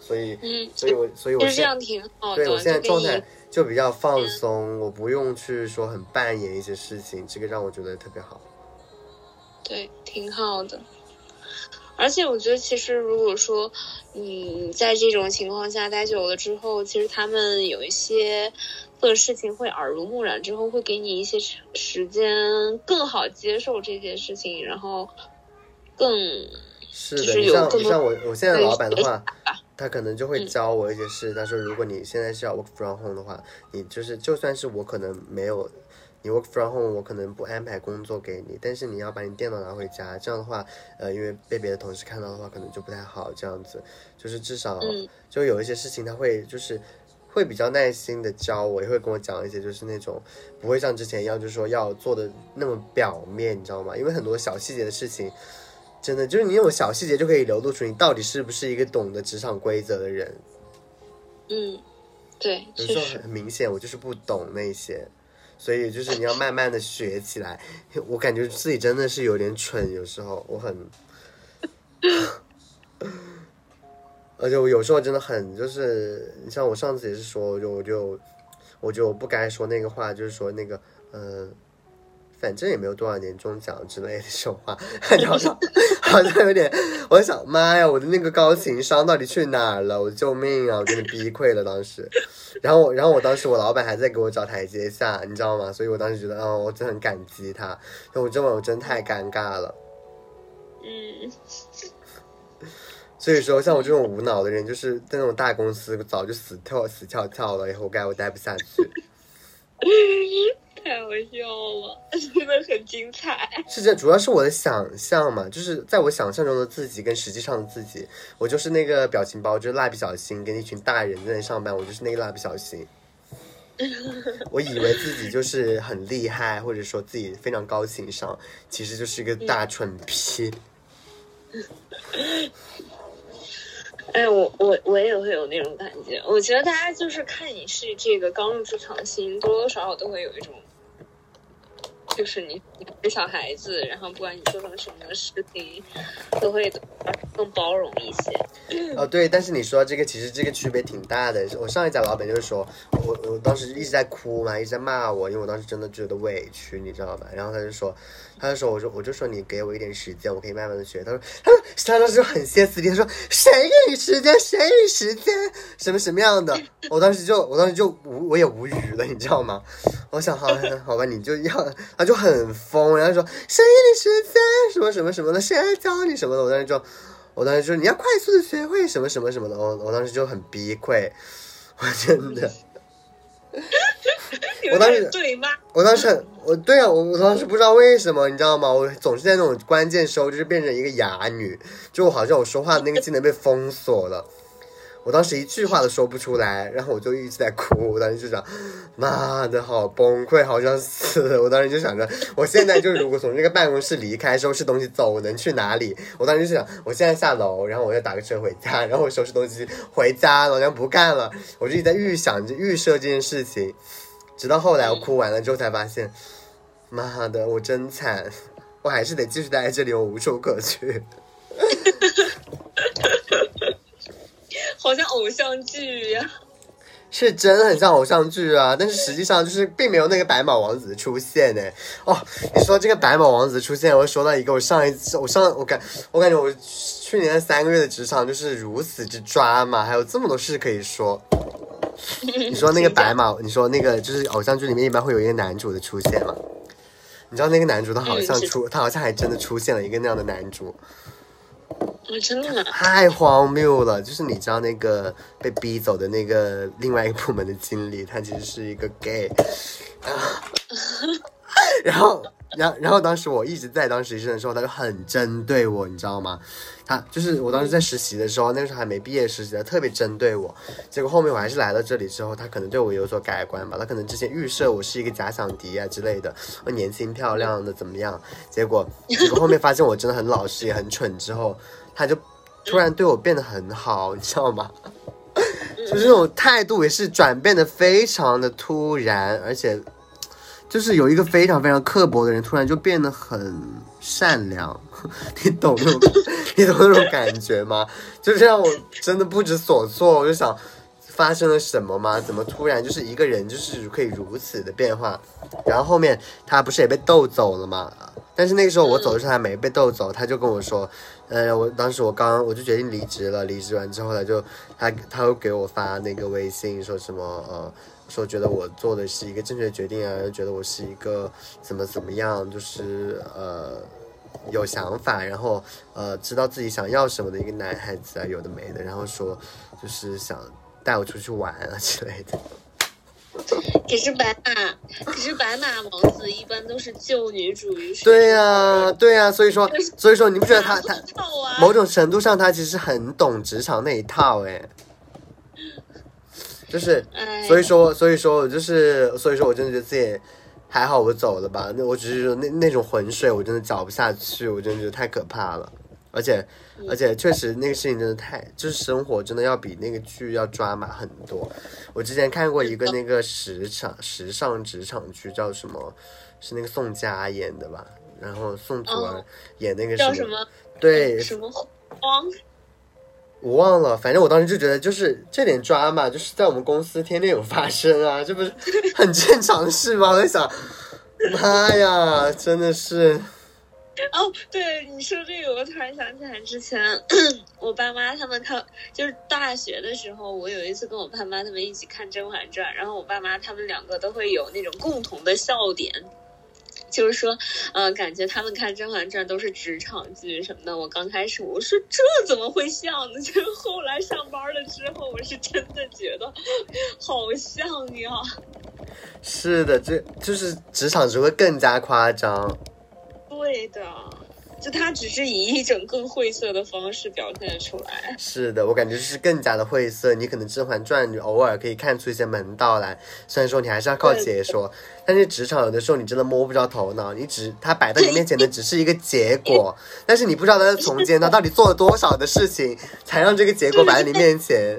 [SPEAKER 1] 所以，
[SPEAKER 2] 嗯，
[SPEAKER 1] 所以我，所以我现
[SPEAKER 2] 其实这样挺好的。
[SPEAKER 1] 对我现在状态就比较放松，我不用去说很扮演一些事情，这个让我觉得特别好。
[SPEAKER 2] 对，挺好的。而且我觉得，其实如果说你在这种情况下待久了之后，其实他们有一些做的事情会耳濡目染，之后会给你一些时时间更好接受这件事情，然后更
[SPEAKER 1] 是的，
[SPEAKER 2] 就是
[SPEAKER 1] 你
[SPEAKER 2] 有
[SPEAKER 1] 像你像我我现在老板的话，他可能就会
[SPEAKER 2] 嗯
[SPEAKER 1] 教我一些事。他说，如果你现在是要 work from home 的话，你就是就算是我可能没有你 work from home，我可能不安排工作给你，但是你要把你电脑拿回家，这样的话，呃，因为被别的同事看到的话，可能就不太好。这样子，就是至少
[SPEAKER 2] 嗯
[SPEAKER 1] 就有一些事情他会就是。会比较耐心的教我，也会跟我讲一些，就是那种不会像之前一样，就是说要做的那么表面，你知道吗？因为很多小细节的事情，真的就是你那种小细节就可以流露出你到底是不是一个懂得职场规则的人。
[SPEAKER 2] 嗯，对，
[SPEAKER 1] 有时候很明显，我就是不懂那些，所以就是你要慢慢的学起来。<laughs> 我感觉自己真的是有点蠢，有时候我很，<laughs> 而且我有时候真的很就是，你像我上次也是说，我就我就我就不该说那个话，就是说那个嗯。呃反正也没有多少年终奖之类的这种话，然后 <laughs> 好像有点，我在想，妈呀，我的那个高情商到底去哪儿了？我救命啊！我真的逼溃了当时。然后，然后我当时我老板还在给我找台阶下，你知道吗？所以我当时觉得，哦，我真的很感激他。我这么我真太尴尬了。
[SPEAKER 2] 嗯，
[SPEAKER 1] 所以说，像我这种无脑的人，就是在那种大公司早就死跳死翘翘了，以后该我待不下去。<laughs>
[SPEAKER 2] 太好笑了，<laughs> 真的很精彩。
[SPEAKER 1] 是这，主要是我的想象嘛，就是在我想象中的自己跟实际上的自己，我就是那个表情包，就是蜡笔小新跟一群大人在那上班，我就是那个蜡笔小新。<laughs> 我以为自己就是很厉害，或者说自己非常高情商，其实就是一个大蠢逼。
[SPEAKER 2] 哎，我我我也会有那种感觉。我觉得大家就是看你是这个刚入职场新，多多少少都会有一种，就是你你是小孩子，然后不管你做成什么事情，都会更包容一些。
[SPEAKER 1] 哦，对，但是你说这个其实这个区别挺大的。我上一家老板就是说我我当时一直在哭嘛，一直在骂我，因为我当时真的觉得委屈，你知道吧？然后他就说。他就说：“我说，我就说你给我一点时间，我可以慢慢的学。”他说：“他说他当时就很歇斯底里，说谁给你时间？谁给你时间？什么什么样的？”我当时就我当时就无我也无语了，你知道吗？我想好好吧，你就要他就很疯，然后说谁给你时间？什么什么什么的？谁来教你什么的？我当时就我当时就你要快速的学会什么什么什么的。我我当时就很崩溃，我真的。<laughs> 我当时 <laughs>
[SPEAKER 2] 对吗？<laughs>
[SPEAKER 1] 我当时我对啊，我我当时不知道为什么，你知道吗？我总是在那种关键时候就是变成一个哑女，就好像我说话的那个技能被封锁了。我当时一句话都说不出来，然后我就一直在哭。我当时就想，妈的，好崩溃，好想死。我当时就想着，我现在就如果从这个办公室离开，收拾东西走，我能去哪里？我当时就想，我现在下楼，然后我要打个车回家，然后我收拾东西回家，老娘不干了。我就一直在预想着、预设这件事情，直到后来我哭完了之后才发现，妈的，我真惨，我还是得继续待在这里，我无处可去。
[SPEAKER 2] 好像偶像剧呀，
[SPEAKER 1] 是真的很像偶像剧啊！但是实际上就是并没有那个白马王子出现呢。哦，你说这个白马王子出现，我说到一个，我上一次我上我感我感觉我去年三个月的职场就是如此之抓嘛，还有这么多事可以说。<laughs> 你说那个白马，你说那个就是偶像剧里面一般会有一个男主的出现嘛？你知道那个男主他好像出，他好像还真的出现了一个那样的男主。
[SPEAKER 2] 真的
[SPEAKER 1] 太荒谬了！就是你知道那个被逼走的那个另外一个部门的经理，他其实是一个 gay，<laughs> 然后，然后然后当时我一直在当实习生的时候，他就很针对我，你知道吗？他就是我当时在实习的时候，那个时候还没毕业实习，他特别针对我。结果后面我还是来到这里之后，他可能对我有所改观吧，他可能之前预设我是一个假想敌啊之类的，我年轻漂亮的怎么样？结果结果后面发现我真的很老实也很蠢之后。他就突然对我变得很好，你知道吗？就是那种态度也是转变的非常的突然，而且就是有一个非常非常刻薄的人突然就变得很善良，<laughs> 你懂那种你懂那种感觉吗？就这让我真的不知所措，我就想发生了什么吗？怎么突然就是一个人就是可以如此的变化？然后后面他不是也被逗走了吗？但是那个时候我走的时候还没被逗走，他就跟我说。呃，我当时我刚我就决定离职了，离职完之后他就他他又给我发那个微信，说什么呃，说觉得我做的是一个正确的决定啊，又觉得我是一个怎么怎么样，就是呃有想法，然后呃知道自己想要什么的一个男孩子啊，有的没的，然后说就是想带我出去玩啊之类的。
[SPEAKER 2] 可是白马，可是白马王子一般都是救女主于水。
[SPEAKER 1] 对呀，对呀，所以说，所以说，你不觉得他他某种程度上他其实很懂职场那一套哎，就是，所以说，所以说我就是，所以说我真的觉得自己还好，我走了吧。那我只是说那那种浑水，我真的搅不下去，我真的觉得太可怕了，而且。而且确实那个事情真的太，就是生活真的要比那个剧要抓马很多。我之前看过一个那个时场时尚职场剧，叫什么？是那个宋佳演的吧？然后宋祖儿演那个
[SPEAKER 2] 什么？
[SPEAKER 1] 对，
[SPEAKER 2] 什么荒？
[SPEAKER 1] 我忘了，反正我当时就觉得，就是这点抓马，就是在我们公司天天有发生啊，这不是很正常的事吗？我在想，妈呀，真的是。<laughs>
[SPEAKER 2] 哦，对你说这个，我突然想起来，之前 <clears throat> 我爸妈他们看，就是大学的时候，我有一次跟我爸妈他们一起看《甄嬛传》，然后我爸妈他们两个都会有那种共同的笑点，就是说，呃，感觉他们看《甄嬛传》都是职场剧什么的。我刚开始我说这怎么会像呢？<laughs> 就是后来上班了之后，我是真的觉得好像呀。
[SPEAKER 1] 是的，这就是职场只会更加夸张。
[SPEAKER 2] 对的。就他只是以一种更晦涩的方式表现出来。
[SPEAKER 1] 是的，我感觉是更加的晦涩。你可能《甄嬛传》你偶尔可以看出一些门道来，虽然说你还是要靠解说，但是职场有的时候你真的摸不着头脑，你只它摆在你面前的只是一个结果，但是你不知道他在从前他到底做了多少的事情，才让这个结果摆在你面前。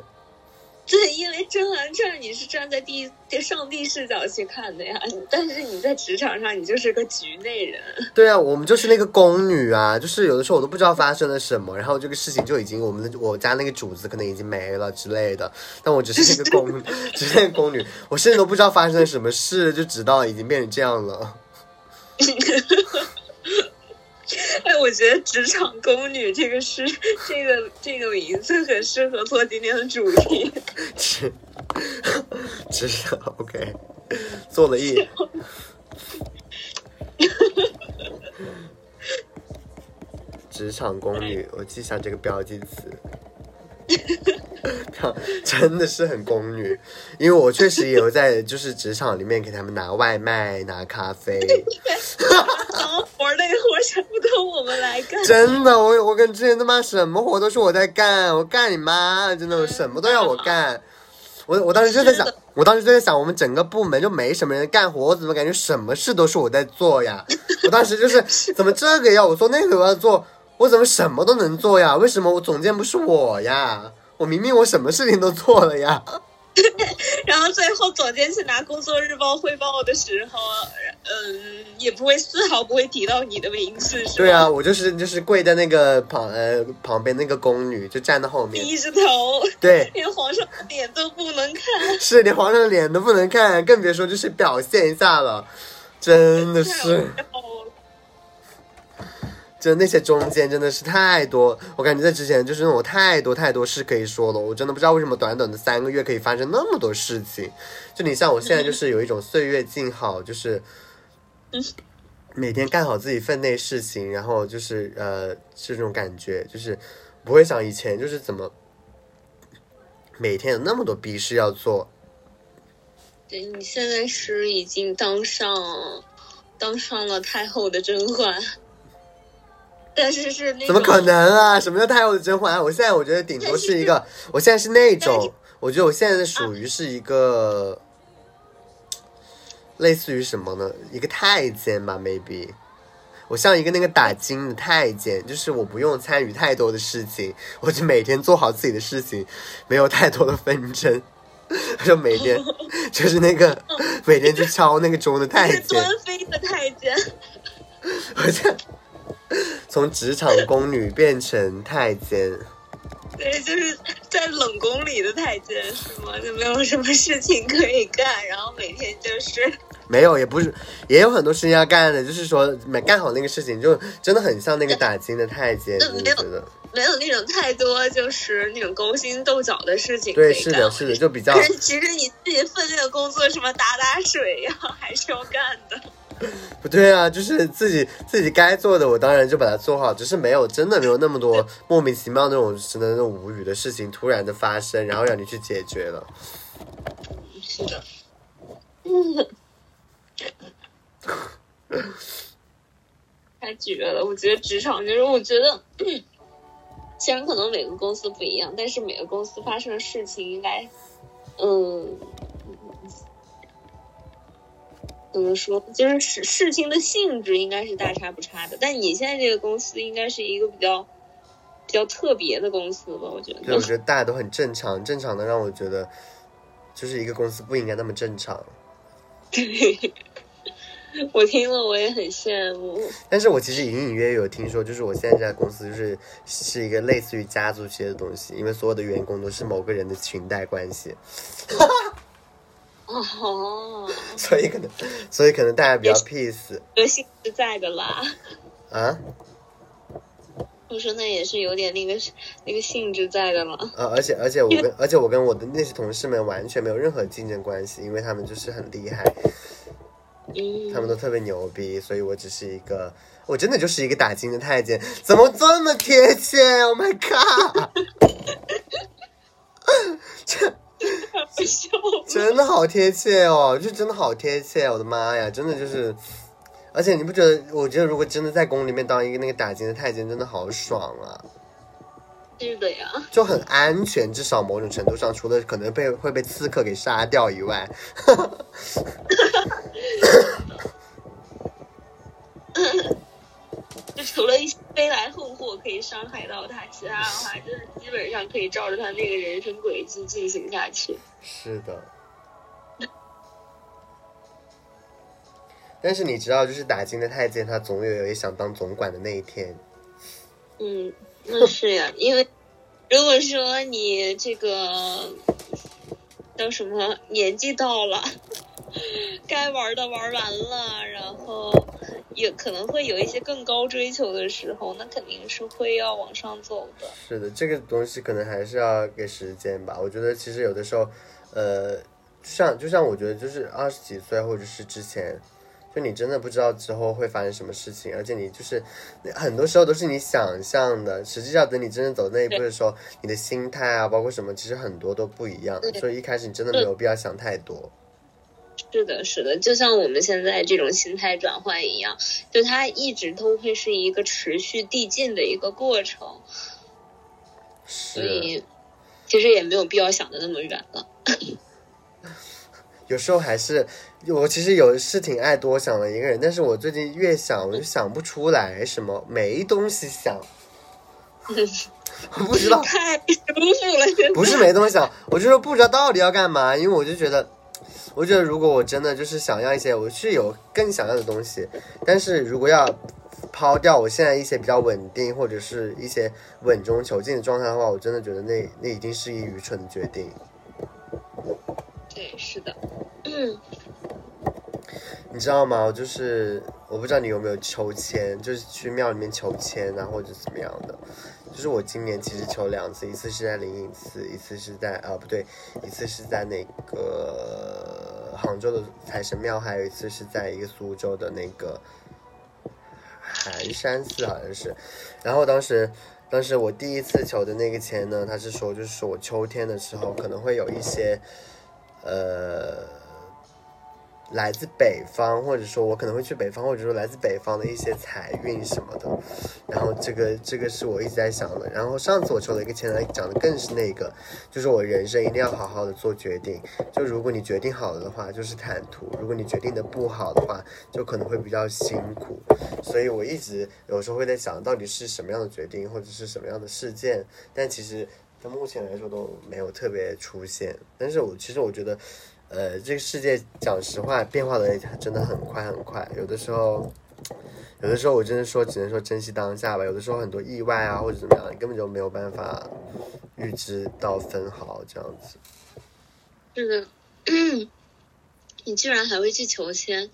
[SPEAKER 2] 对，因为《甄嬛传》你是站在第上帝视角去看的呀，但是你在职场上你就是个局内人。
[SPEAKER 1] 对啊，我们就是那个宫女啊，就是有的时候我都不知道发生了什么，然后这个事情就已经我们的我家那个主子可能已经没了之类的，但我只是那个宫，<laughs> 只是那个宫女，我甚至都不知道发生了什么事，就直到已经变成这样了。<laughs> <laughs>
[SPEAKER 2] 哎，我觉得“职场宫女”这个是这个这个名字很适合做今天的主题。
[SPEAKER 1] 职 <laughs> 职场 OK，做了一。职场宫女，我记下这个标记词。<laughs> 真的是很宫女，因为我确实也有在就是职场里面给他们拿外卖、拿咖啡。
[SPEAKER 2] 活累活全部都我们来干。
[SPEAKER 1] 真的，我我跟之前他妈什么活都是我在干，我干你妈！真的，我什么都要我干。我我当时就在想，我当时就在想，我们整个部门就没什么人干活，我怎么感觉什么事都是我在做呀？我当时就是 <laughs> 怎么这个要我做，那个我要做。我怎么什么都能做呀？为什么我总监不是我呀？我明明我什么事情都做了呀。<laughs>
[SPEAKER 2] 然后最后总监去拿工作日报汇报的时候，嗯，也不会丝毫不会提到你的名字，是
[SPEAKER 1] 对啊，我就是就是跪在那个旁呃旁边那个宫女，就站在后面，
[SPEAKER 2] 低着头，
[SPEAKER 1] 对，<laughs>
[SPEAKER 2] 连皇上脸都不能看，<laughs>
[SPEAKER 1] 是连皇上的脸都不能看，更别说就是表现一下了，真的是。就那些中间真的是太多，我感觉在之前就是那种太多太多事可以说了，我真的不知道为什么短短的三个月可以发生那么多事情。就你像我现在就是有一种岁月静好，就是每天干好自己分内事情，然后就是呃这种感觉，就是不会想以前就是怎么每天有那么多逼事要做。
[SPEAKER 2] 对你现在是已经当上当上了太后的甄嬛。但是是
[SPEAKER 1] 怎么可能啊？什么叫太后的甄嬛？我现在我觉得顶多是一个，我现在是那种，我觉得我现在属于是一个，类似于什么呢？一个太监吧，maybe。我像一个那个打金的太监，就是我不用参与太多的事情，我就每天做好自己的事情，没有太多的纷争，<laughs> 就每天 <laughs> 就是那个 <laughs> 每天去敲那个钟的太监，
[SPEAKER 2] 端妃的太监，
[SPEAKER 1] 我在。从职场宫女变成太监，
[SPEAKER 2] 对，就是在冷宫里的太监是吗？就没有什么事情可以干，然后每天就是
[SPEAKER 1] 没有，也不是，也有很多事情要干的。就是说，没干好那个事情，就真的很像那个打金的太监，
[SPEAKER 2] 没有没有那种太多就是那种勾心斗角的事情。
[SPEAKER 1] 对，是的，是的，就比较。
[SPEAKER 2] 其实你自己分内的工作，什么打打水呀，还是要干的。
[SPEAKER 1] 不 <laughs> 对啊，就是自己自己该做的，我当然就把它做好。只是没有真的没有那么多莫名其妙那种真的那种无语的事情突然的发生，然后让你去解决了。
[SPEAKER 2] 是的，嗯，<laughs> 太绝了！我觉得职场就是，我觉得虽然可能每个公司不一样，但是每个公司发生的事情应该，嗯。怎么说？就是事事情的性质应该是大差不差的，但你现在这个公司应该是一个比较比较特别的公司吧？我觉得。
[SPEAKER 1] 对，我觉得大家都很正常，正常的让我觉得，就是一个公司不应该那么正常。
[SPEAKER 2] 对，<laughs> 我听了我也很羡慕。
[SPEAKER 1] 但是我其实隐隐约约有听说，就是我现在这家公司就是是一个类似于家族企业的东西，因为所有的员工都是某个人的裙带关系。<laughs>
[SPEAKER 2] 哦，
[SPEAKER 1] 所以可能，所以可能大家比较 peace，
[SPEAKER 2] 有性质在的啦。
[SPEAKER 1] 啊？
[SPEAKER 2] 我说那也是有点那个那个性质在的了。
[SPEAKER 1] 啊，而且而且我跟而且我跟我的那些同事们完全没有任何竞争关系，因为他们就是很厉害。
[SPEAKER 2] 嗯，
[SPEAKER 1] 他们都特别牛逼，所以我只是一个，我真的就是一个打金的太监，怎么这么贴切？Oh my god！<laughs> 这真的好贴切哦，就真的好贴切，我的妈呀，真的就是，而且你不觉得？我觉得如果真的在宫里面当一个那个打金的太监，真的好爽啊，
[SPEAKER 2] 是的呀，
[SPEAKER 1] 就很安全，至少某种程度上，除了可能被会被刺客给杀掉以外，
[SPEAKER 2] 就除了一些飞来横祸可以伤害到他，其他的话，就是基本上可以照着他那个人生轨迹进行下去。
[SPEAKER 1] 是的。但是你知道，就是打金的太监，他总有也想当总管的那一天。
[SPEAKER 2] 嗯，那是呀，因为如果说你这个叫什么年纪到了，该玩的玩完了，然后也可能会有一些更高追求的时候，那肯定是会要往上走的。
[SPEAKER 1] 是的，这个东西可能还是要给时间吧。我觉得其实有的时候，呃，像就像我觉得就是二十几岁或者是之前，就你真的不知道之后会发生什么事情，而且你就是很多时候都是你想象的，实际上等你真正走那一步的时候，你的心态啊，包括什么，其实很多都不一样。所以一开始你真的没有必要想太多。
[SPEAKER 2] 是的，是的，就像我们现在这种心态转换一样，就它一直都会是一个持续递进的一个过程，所，以其实也没有必要想的那么远了。<laughs>
[SPEAKER 1] 有时候还是我其实有是挺爱多想的一个人，但是我最近越想我就想不出来什么，没东西想。我不知道，
[SPEAKER 2] 太舒服了，
[SPEAKER 1] 不是没东西想，我就是不知道到底要干嘛，因为我就觉得，我觉得如果我真的就是想要一些，我是有更想要的东西，但是如果要抛掉我现在一些比较稳定或者是一些稳中求进的状态的话，我真的觉得那那已经是一愚蠢的决定。
[SPEAKER 2] 对，是的，嗯，
[SPEAKER 1] 你知道吗？就是我不知道你有没有求签，就是去庙里面求签啊，或者怎么样的。就是我今年其实求两次，一次是在灵隐寺，一次是在啊不对，一次是在那个杭州的财神庙，还有一次是在一个苏州的那个寒山寺，好像是。然后当时，当时我第一次求的那个签呢，他是说，就是说我秋天的时候可能会有一些，呃。来自北方，或者说我可能会去北方，或者说来自北方的一些财运什么的。然后这个这个是我一直在想的。然后上次我抽了一个签来讲的更是那个，就是我人生一定要好好的做决定。就如果你决定好了的话，就是坦途；如果你决定的不好的话，就可能会比较辛苦。所以我一直有时候会在想到底是什么样的决定，或者是什么样的事件。但其实到目前来说都没有特别出现。但是我其实我觉得。呃，这个世界讲实话，变化的真的很快很快。有的时候，有的时候我真的说，只能说珍惜当下吧。有的时候很多意外啊，或者怎么样，你根本就没有办法预知到分毫这样子。
[SPEAKER 2] 是的，你居然还会去求签，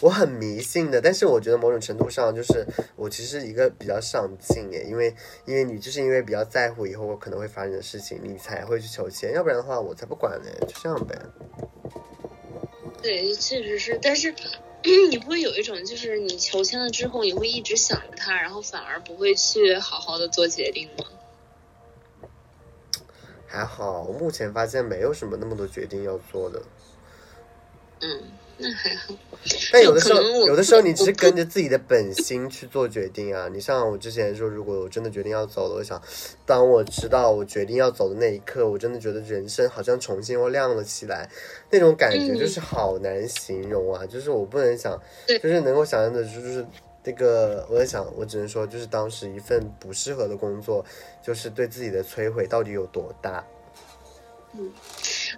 [SPEAKER 1] 我很迷信的，但是我觉得某种程度上，就是我其实一个比较上进诶，因为因为你就是因为比较在乎以后我可能会发生的事情，你才会去求签，要不然的话我才不管呢，就这样呗。
[SPEAKER 2] 对，确实是，但是你不会有一种就是你求签了之后，你会一直想着他，然后反而不会去好好的做决定吗？
[SPEAKER 1] 还好，我目前发现没有什么那么多决定要做的。
[SPEAKER 2] 嗯，那还好。
[SPEAKER 1] 但有的时候，有的时候你只是跟着自己的本心去做决定啊。你像我之前说，如果我真的决定要走了，我想，当我知道我决定要走的那一刻，我真的觉得人生好像重新又亮了起来，那种感觉
[SPEAKER 2] 嗯
[SPEAKER 1] 就是好难形容啊。就是我不能想，就是能够想象的，就是那个，我在想，我只能说，就是当时一份不适合的工作，就是对自己的摧毁到底有多大。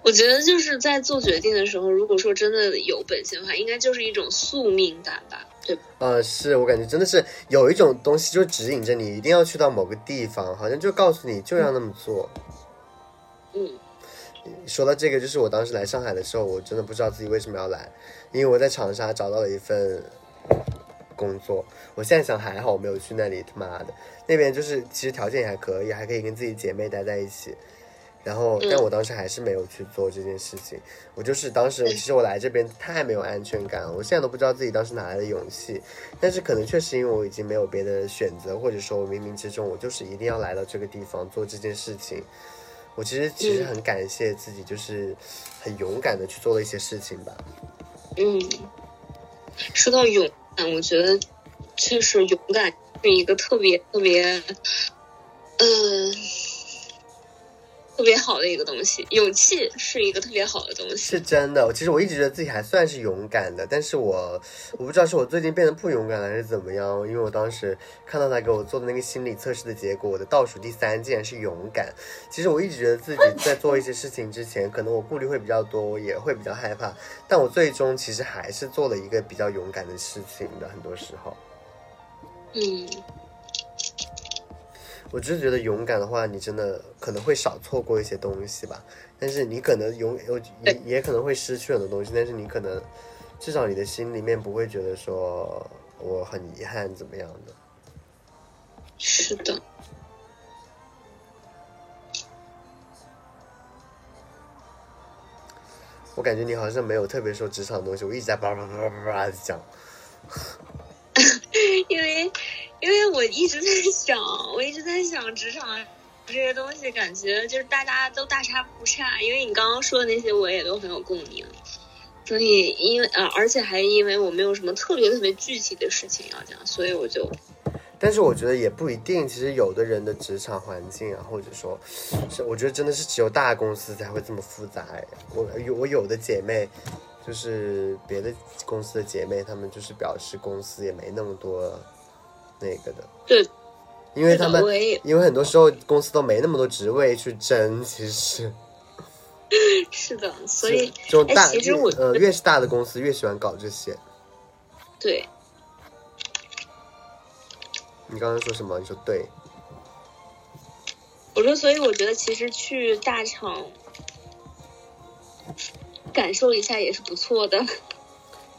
[SPEAKER 2] 我觉得就是在做决定的时候，如果说真的有本性的话，应该就是一种宿命感吧，对吧？
[SPEAKER 1] 呃，是我感觉真的是有一种东西就指引着你一定要去到某个地方，好像就告诉你就要那么做。
[SPEAKER 2] 嗯，
[SPEAKER 1] 说到这个，就是我当时来上海的时候，我真的不知道自己为什么要来，因为我在长沙找到了一份工作。我现在想还好我没有去那里，他妈的那边就是其实条件也还可以，还可以跟自己姐妹待在一起。然后，
[SPEAKER 2] 嗯
[SPEAKER 1] 但我当时还是没有去做这件事情。我就是当时，其实我来这边太没有安全感了，我现在都不知道自己当时哪来的勇气。但是可能确实因为我已经没有别的选择，或者说我冥冥之中我就是一定要来到这个地方做这件事情。我其实其实很感谢自己，就是很勇敢的去做了一些事情吧。
[SPEAKER 2] 嗯，说到勇敢，我觉得确实勇敢是一个特别特别，嗯、特别好的一个东西。勇气是一个特别好的东西。
[SPEAKER 1] 是真的，其实我一直觉得自己还算是勇敢的，但是我我不知道是我最近变得不勇敢了还是怎么样，因为我当时看到他给我做的那个心理测试的结果，我的倒数第三竟然是勇敢。其实我一直觉得自己在做一些事情之前，可能我顾虑会比较多，我也会比较害怕，但我最终其实还是做了一个比较勇敢的事情的，很多时候。
[SPEAKER 2] 嗯，
[SPEAKER 1] 我只是觉得勇敢的话，你真的可能会少错过一些东西吧。但是你可能永有也也可能会失去很多东西，但是你可能至少你的心里面不会觉得说我很遗憾怎么样的。
[SPEAKER 2] 是的。
[SPEAKER 1] 我感觉你好像没有特别说职场的东西，我一直在叭叭叭叭叭叭的讲。<laughs>
[SPEAKER 2] 因为因为我一直在想，我一直在想职场这些东西，感觉就是大家都大差不差。因为你刚刚说的那些，我也都很有共鸣。所以，因为呃，而且还因为我没有什么特别特别具体的事情要讲，所以我就
[SPEAKER 1] 但是我觉得也不一定，其实有的人的职场环境啊，或者说是我觉得真的是只有大公司才会这么复杂。我有我有的姐妹，就是别的公司的姐妹，她们就是表示公司也没那么多那个的，
[SPEAKER 2] 对，
[SPEAKER 1] 因为他们因为很多时候公司都没那么多职位去争，其实。<laughs>
[SPEAKER 2] 是的，所以
[SPEAKER 1] 这种大
[SPEAKER 2] 哎其实我
[SPEAKER 1] 呃越是大的公司越喜欢搞这些。
[SPEAKER 2] 对，
[SPEAKER 1] 你刚刚说什么？你说对，
[SPEAKER 2] 我说，所以我觉得其实去大厂感受一下也是不错的，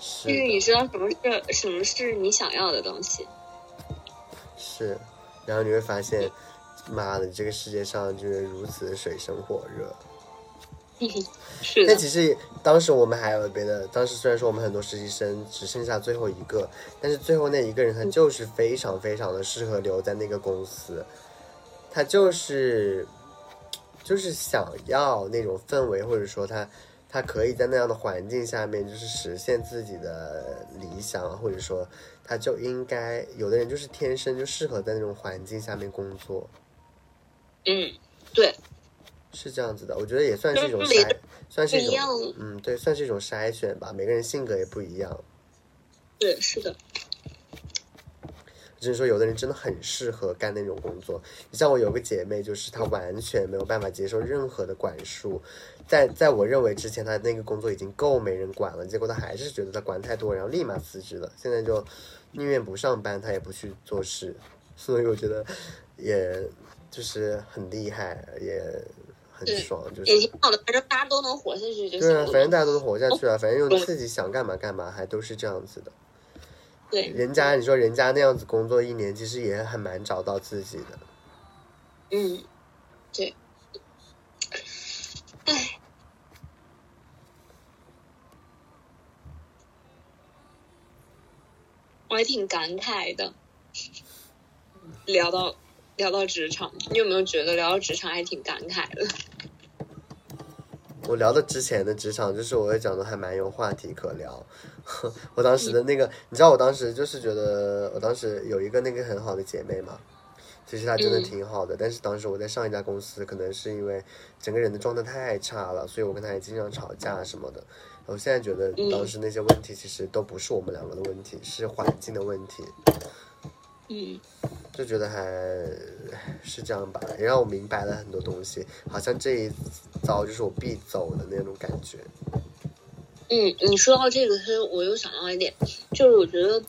[SPEAKER 1] 是
[SPEAKER 2] 就是你知道什么是什么是你想要的东西。
[SPEAKER 1] 是，然后你会发现，妈的，这个世界上就是如此的水深火热。<laughs>
[SPEAKER 2] 是，
[SPEAKER 1] 但其实当时我们还有别的，当时虽然说我们很多实习生只剩下最后一个，但是最后那一个人他就是非常非常的适合留在那个公司，他就是就是想要那种氛围，或者说他他可以在那样的环境下面，就是实现自己的理想，或者说他就应该有的人就是天生就适合在那种环境下面工作，
[SPEAKER 2] 嗯，对，
[SPEAKER 1] 是这样子的，我觉得也算是一种筛，算是一种嗯，对，算是一种筛选吧。每个人性格也不一样，
[SPEAKER 2] 对，是的，
[SPEAKER 1] 只是说有的人真的很适合干那种工作。你像我有个姐妹，就是她完全没有办法接受任何的管束，在在我认为之前她那个工作已经够没人管了，结果她还是觉得她管太多，然后立马辞职了。现在就宁愿不上班，她也不去做事。<laughs> 所以我觉得也就是很厉害，也很
[SPEAKER 2] 对
[SPEAKER 1] 爽，就是
[SPEAKER 2] 也挺好的，反正大家都能活下去就行
[SPEAKER 1] 对啊，反正大家都活下去啊，反正用自己想干嘛干嘛，还都是这样子的。
[SPEAKER 2] 对，
[SPEAKER 1] 人家你说人家那样子工作一年，其实也很难找到自己的。
[SPEAKER 2] 嗯，对，唉，我还挺感慨的。聊到聊到职场，你有没有觉得聊到职场还挺感慨的？
[SPEAKER 1] 我聊的之前的职场，就是我也讲的还蛮有话题可聊。<laughs> 我当时的那个，你知道，我当时就是觉得，我当时有一个那个很好的姐妹嘛，其实她真的
[SPEAKER 2] 嗯
[SPEAKER 1] 挺好的，但是当时我在上一家公司，可能是因为整个人的状态太差了，所以我跟她也经常吵架什么的。我现在觉得
[SPEAKER 2] 嗯
[SPEAKER 1] 当时那些问题其实都不是我们两个的问题，是环境的问题。
[SPEAKER 2] 嗯，
[SPEAKER 1] 就觉得还是这样吧，也让我明白了很多东西，好像这一遭就是我必走的那种感觉。
[SPEAKER 2] 嗯，你说到这个，其我又想到一点，就是我觉得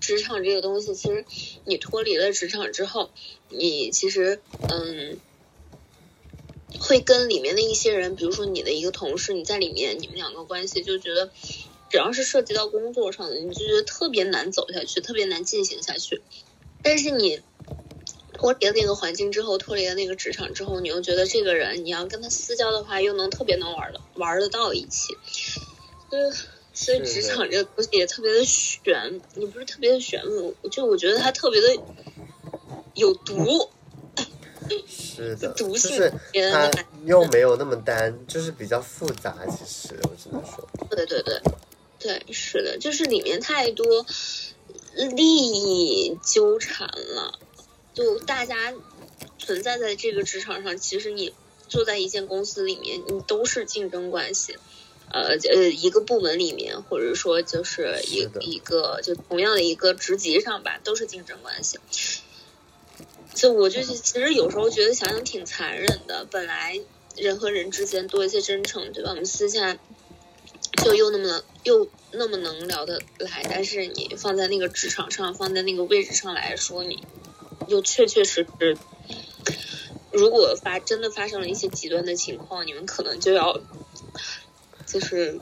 [SPEAKER 2] 职场这个东西，其实你脱离了职场之后，你其实嗯，会跟里面的一些人，比如说你的一个同事，你在里面，你们两个关系就觉得，只要是涉及到工作上的，你就觉得特别难走下去，特别难进行下去。但是你脱离了那个环境之后，脱离了那个职场之后，你又觉得这个人，你要跟他私交的话，又能特别能玩的玩得到一起。呃，所以职场这个东西也特别的玄，也不是特别的玄，我就我觉得它特别的有毒。<laughs>
[SPEAKER 1] 是的，
[SPEAKER 2] 毒性
[SPEAKER 1] 就是它又没有那么单，就是比较复杂。其实我只能说，
[SPEAKER 2] 对对对，对，是的，就是里面太多利益纠缠了。就大家存在在这个职场上，其实你坐在一间公司里面，你都是竞争关系。呃呃，一个部门里面，或者说就是一一个就同样的一个职级上吧，都是竞争关系。就我就是其实有时候觉得想想挺残忍的。本来人和人之间多一些真诚，对吧？我们私下就又那么又那么能聊得来，但是你放在那个职场上，放在那个位置上来说，你又确确实实，如果发真的发生了一些极端的情况，你们可能就要就是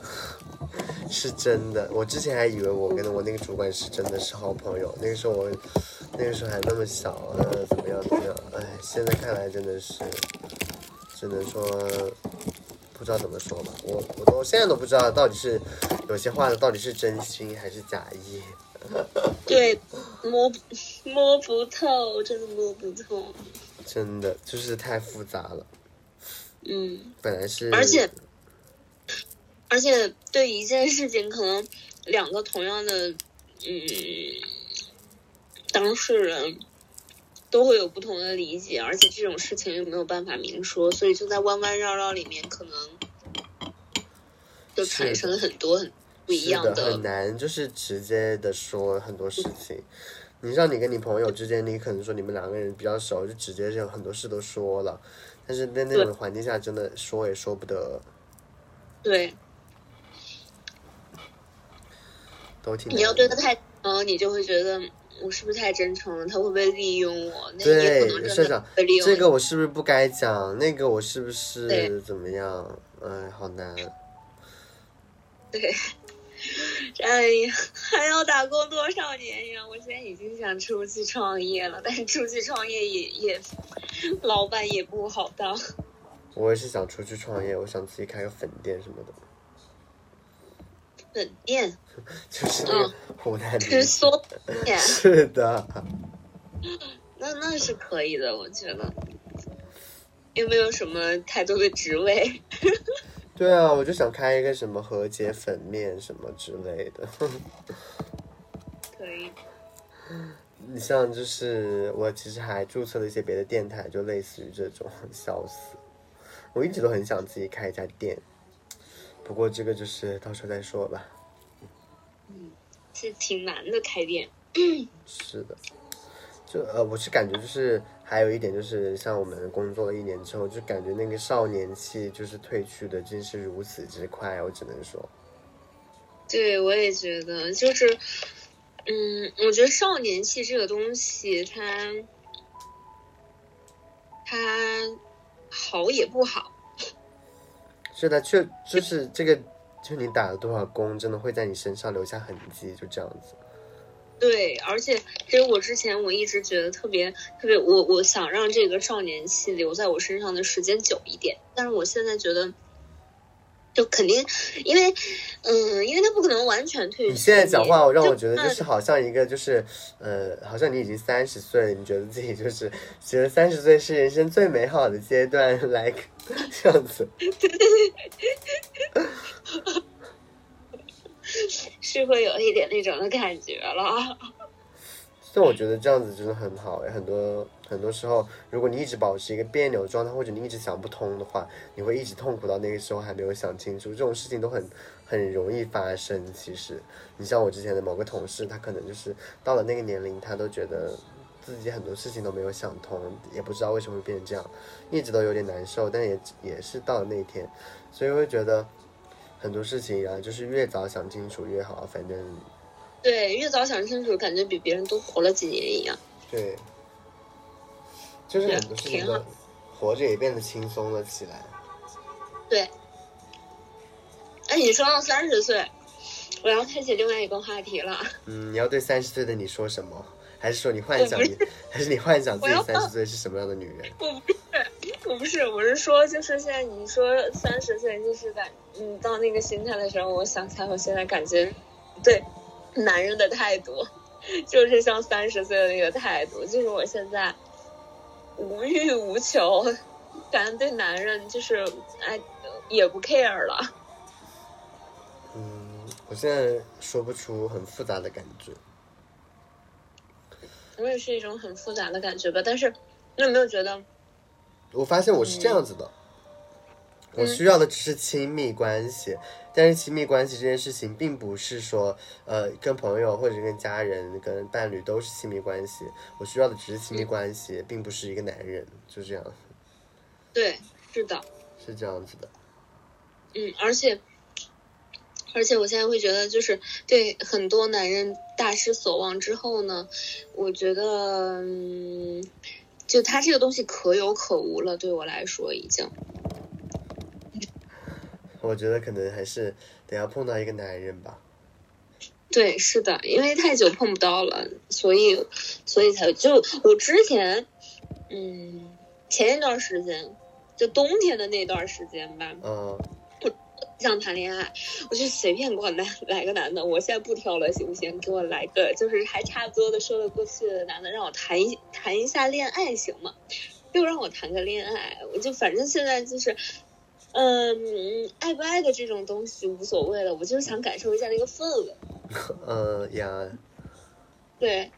[SPEAKER 1] 是真的。我之前还以为我跟我那个主管是真的是好朋友，那个时候我。那个时候还那么小，呃，怎么样怎么样？哎，现在看来真的是，只能说不知道怎么说吧。我我都现在都不知道到底是有些话到底是真心还是假意。<laughs>
[SPEAKER 2] 对，摸摸不透，真的摸不透。
[SPEAKER 1] 真的就是太复杂了。
[SPEAKER 2] 嗯。
[SPEAKER 1] 本来是。
[SPEAKER 2] 而且，而且对一件事情，可能两个同样的，嗯。当事人都会有不同的理解，而且这种事情又没有办法明说，所以就在弯弯绕绕里面，可能就产生了很多很不一样
[SPEAKER 1] 的。很难，就是直接的说很多事情。你像你跟你朋友之间，你可能说你们两个人比较熟，就直接就很多事都说了。但是在那种环境下，真的说也说不得。
[SPEAKER 2] 对。
[SPEAKER 1] 都挺。
[SPEAKER 2] 你要对他太嗯，你就会觉得。我是不是太真诚了？他会不会利用我？那也不能真的利用。
[SPEAKER 1] 这个我是不是不该讲？那个我是不是怎么样？哎，好难。
[SPEAKER 2] 对，<laughs> 哎呀，还要打工多少年呀？我现在已经想出去创业了，但是出去创业也也，老板也不好当。
[SPEAKER 1] 我也是想出去创业，我想自己开个粉店什么的。
[SPEAKER 2] 粉店，<laughs>
[SPEAKER 1] 就是湖南
[SPEAKER 2] 是 <laughs> 说
[SPEAKER 1] 是的，
[SPEAKER 2] 那那是可以的，我觉得，又没有什么太多的职位。
[SPEAKER 1] 对啊，我就想开一个什么和解粉面什么之类的。
[SPEAKER 2] 可以。
[SPEAKER 1] 你像就是我其实还注册了一些别的电台，就类似于这种，笑死！我一直都很想自己开一家店。不过这个就是到时候再说吧。
[SPEAKER 2] 嗯，是挺难的开店。
[SPEAKER 1] 是的，就呃，我是感觉就是还有一点就是，像我们工作了一年之后，就感觉那个少年气就是褪去的真是如此之快，我只能说。
[SPEAKER 2] 对，我也觉得，就是，嗯，我觉得少年气这个东西，它它好也不好。
[SPEAKER 1] 是的，确就是这个，就你打了多少工，真的会在你身上留下痕迹，就这样子。
[SPEAKER 2] 对，而且其实我之前我一直觉得特别特别，我我想让这个少年气留在我身上的时间久一点，但是我现在觉得。就肯定，因为，嗯，因为他不可能完全退。
[SPEAKER 1] 你现在讲话让我觉得就是好像一个就是，呃，好像你已经三十岁，你觉得自己就是觉得三十岁是人生最美好的阶段，like <laughs> 这样子。<laughs> <laughs>
[SPEAKER 2] 是会有一点那种的感觉了。<laughs>
[SPEAKER 1] 但我觉得这样子真的很好哎，很多很多时候，如果你一直保持一个别扭状态，或者你一直想不通的话，你会一直痛苦到那个时候还没有想清楚。这种事情都很很容易发生。其实，你像我之前的某个同事，他可能就是到了那个年龄，他都觉得自己很多事情都没有想通，也不知道为什么会变成这样，一直都有点难受。但也也是到了那一天，所以会觉得很多事情啊，就是越早想清楚越好。反正。
[SPEAKER 2] 对，越早想清楚，感觉比别人多活了几年一样。
[SPEAKER 1] 对，就是很多事情都活着也变得轻松了起来。
[SPEAKER 2] 对。哎，你说到三十岁，我要开启另外一个话题了。
[SPEAKER 1] 嗯，你要对三十岁的你说什么？还是说你幻想你，还是你幻想自己三十岁是什么样的女人？
[SPEAKER 2] 我不是，我不是，我是说，就是现在你说三十岁，就是感，嗯，到那个心态的时候，我想起来，我现在感觉对男人的态度，就是像三十岁的那个态度，就是我现在无欲无求，感觉对男人就是哎也不 care 了。
[SPEAKER 1] 嗯，我现在说不出很复杂的感觉。
[SPEAKER 2] 我也是一种很复杂的感觉吧，但是你有没有觉得？
[SPEAKER 1] 我发现我是这样子的，
[SPEAKER 2] 嗯
[SPEAKER 1] 我需要的只是亲密关系，但是亲密关系这件事情，并不是说呃跟朋友或者跟家人、跟伴侣都是亲密关系，我需要的只是亲密关系，并不是一个男人，就这样，
[SPEAKER 2] 对，是的，
[SPEAKER 1] 是这样子的。
[SPEAKER 2] 嗯，而且，而且我现在会觉得，就是对很多男人大失所望之后呢，我觉得，嗯，就他这个东西可有可无了，对我来说已经。
[SPEAKER 1] 我觉得可能还是得要碰到一个男人吧。
[SPEAKER 2] 对，是的，因为太久碰不到了，所以，所以才就我之前，嗯，前一段时间，就冬天的那段时间吧，
[SPEAKER 1] 嗯，
[SPEAKER 2] 想谈恋爱，我就随便给我来来个男的，我现在不挑了，行不行？给我来个就是还差不多的说得过去的男的，让我谈一谈一下恋爱，行吗？就让我谈个恋爱，我就反正现在就是，嗯，爱不爱的这种东西无所谓了，我就是想感受一下那个氛围。
[SPEAKER 1] 嗯 <laughs> 呀，
[SPEAKER 2] 对，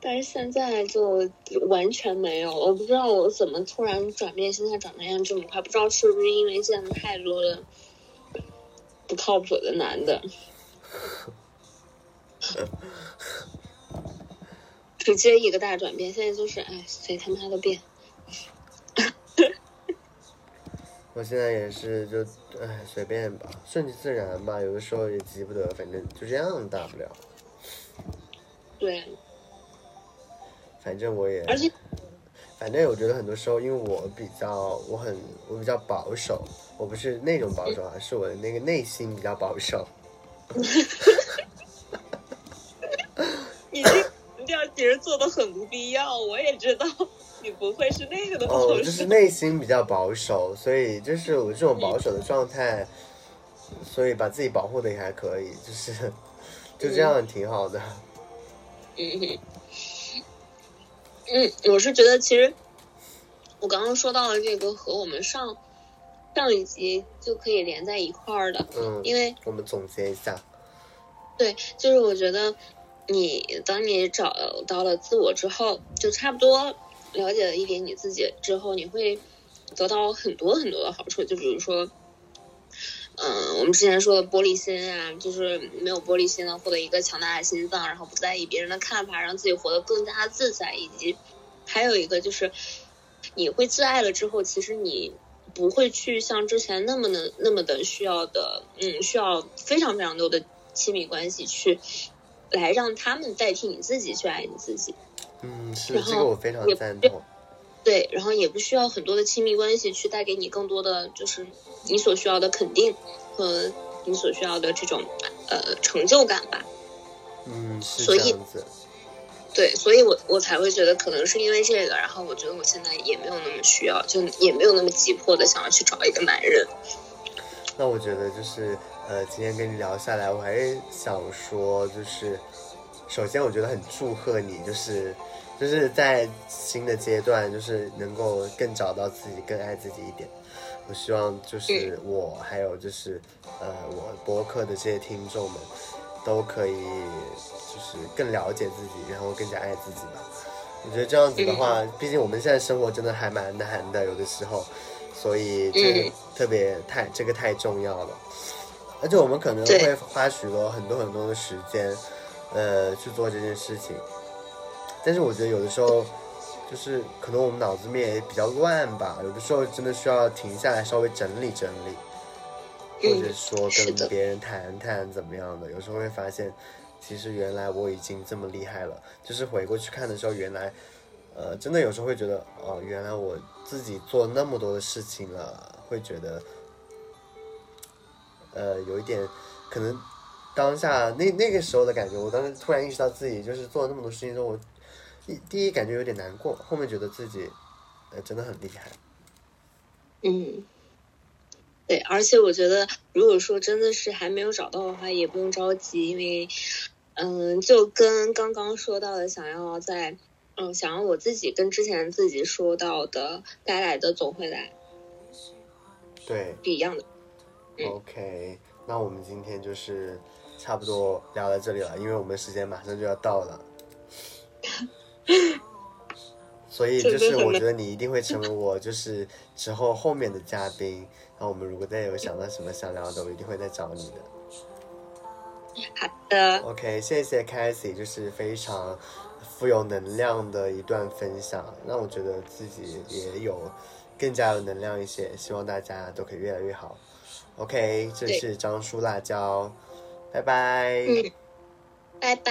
[SPEAKER 2] 但是现在就完全没有，我不知道我怎么突然转变，心态转变这么快，不知道是不是因为见的太多的不靠谱的男的，<laughs> 直接一个大转变，现在就是哎，随他妈的变。<laughs>
[SPEAKER 1] 我现在也是就哎随便吧，顺其自然吧，有的时候也急不得，反正就这样，大不了。
[SPEAKER 2] 对，
[SPEAKER 1] 反正我也，
[SPEAKER 2] 而且
[SPEAKER 1] 反正我觉得很多时候，因为我比较，我很我比较保守，我不是那种保守啊，是我的那个内心比较保守。<laughs>
[SPEAKER 2] 你这你这样其实做的很不必要，我也知道你不会是那个的
[SPEAKER 1] 哦，就是内心比较保守，所以就是我这种保守的状态，所以把自己保护的也还可以，就是 <laughs> 就这样挺好的。
[SPEAKER 2] 嗯哼，嗯，我是觉得其实我刚刚说到了这个和我们上上一集就可以连在一块儿的，
[SPEAKER 1] 嗯，
[SPEAKER 2] 因为
[SPEAKER 1] 我们总结一下，
[SPEAKER 2] 对，就是我觉得你当你找到了自我之后，就差不多了解了一点你自己之后，你会得到很多很多的好处，就比如说。嗯，我们之前说的玻璃心啊，就是没有玻璃心的，获得一个强大的心脏，然后不在意别人的看法，让自己活得更加自在，以及还有一个就是你会自爱了之后，其实你不会去像之前那么的那么的需要的，嗯，需要非常非常多的亲密关系去来让他们代替你自己去爱你自己。
[SPEAKER 1] 嗯，是这个我非常赞同。
[SPEAKER 2] 对，然后也不需要很多的亲密关系去带给你更多的就是你所需要的肯定和你所需要的这种呃成就感吧。
[SPEAKER 1] 嗯，是
[SPEAKER 2] 所以
[SPEAKER 1] 这样子。
[SPEAKER 2] 对，所以我我才会觉得可能是因为这个，然后我觉得我现在也没有那么需要，就也没有那么急迫的想要去找一个男人。
[SPEAKER 1] 那我觉得就是呃，今天跟你聊下来，我还是想说，就是首先我觉得很祝贺你，就是就是在新的阶段，就是能够更找到自己，更爱自己一点。我希望就是我还有就是呃我播客的这些听众们，都可以就是更了解自己，然后更加爱自己吧。我觉得这样子的话，毕竟我们现在生活真的还蛮难的，有的时候，所以这个
[SPEAKER 2] 嗯
[SPEAKER 1] 特别太这个太重要了。而且我们可能会花许多很多很多的时间，呃，去做这件事情。但是我觉得有的时候，就是可能我们脑子里面也比较乱吧，有的时候真的需要停下来稍微整理整理，或者说跟别人谈谈怎么样的。有时候会发现，其实原来我已经这么厉害了。就是回过去看的时候，原来，呃，真的有时候会觉得，哦，原来我自己做那么多的事情了，会觉得，呃，有一点可能当下那那个时候的感觉，我当时突然意识到自己就是做了那么多事情之后，我一第一感觉有点难过，后面觉得自己呃真的很厉害。
[SPEAKER 2] 嗯，对，而且我觉得，如果说真的是还没有找到的话，也不用着急，因为，嗯，就跟刚刚说到的，想要在，嗯，想要我自己跟之前自己说到的，该来的总会来，
[SPEAKER 1] 对，
[SPEAKER 2] 是一样的。嗯
[SPEAKER 1] OK，那我们今天就是差不多聊到这里了，因为我们时间马上就要到了，<laughs> <laughs> 所以就是我觉得你一定会成为我就是之后后面的嘉宾。然后我们如果再有想到什么想聊的，我一定会再找你的。<laughs>
[SPEAKER 2] 好的
[SPEAKER 1] ，OK，谢谢 i e 就是非常富有能量的一段分享，让我觉得自己也有更加有能量一些。希望大家都可以越来越好。OK，这
[SPEAKER 2] 对
[SPEAKER 1] 是张叔辣椒，拜拜。
[SPEAKER 2] 嗯拜拜。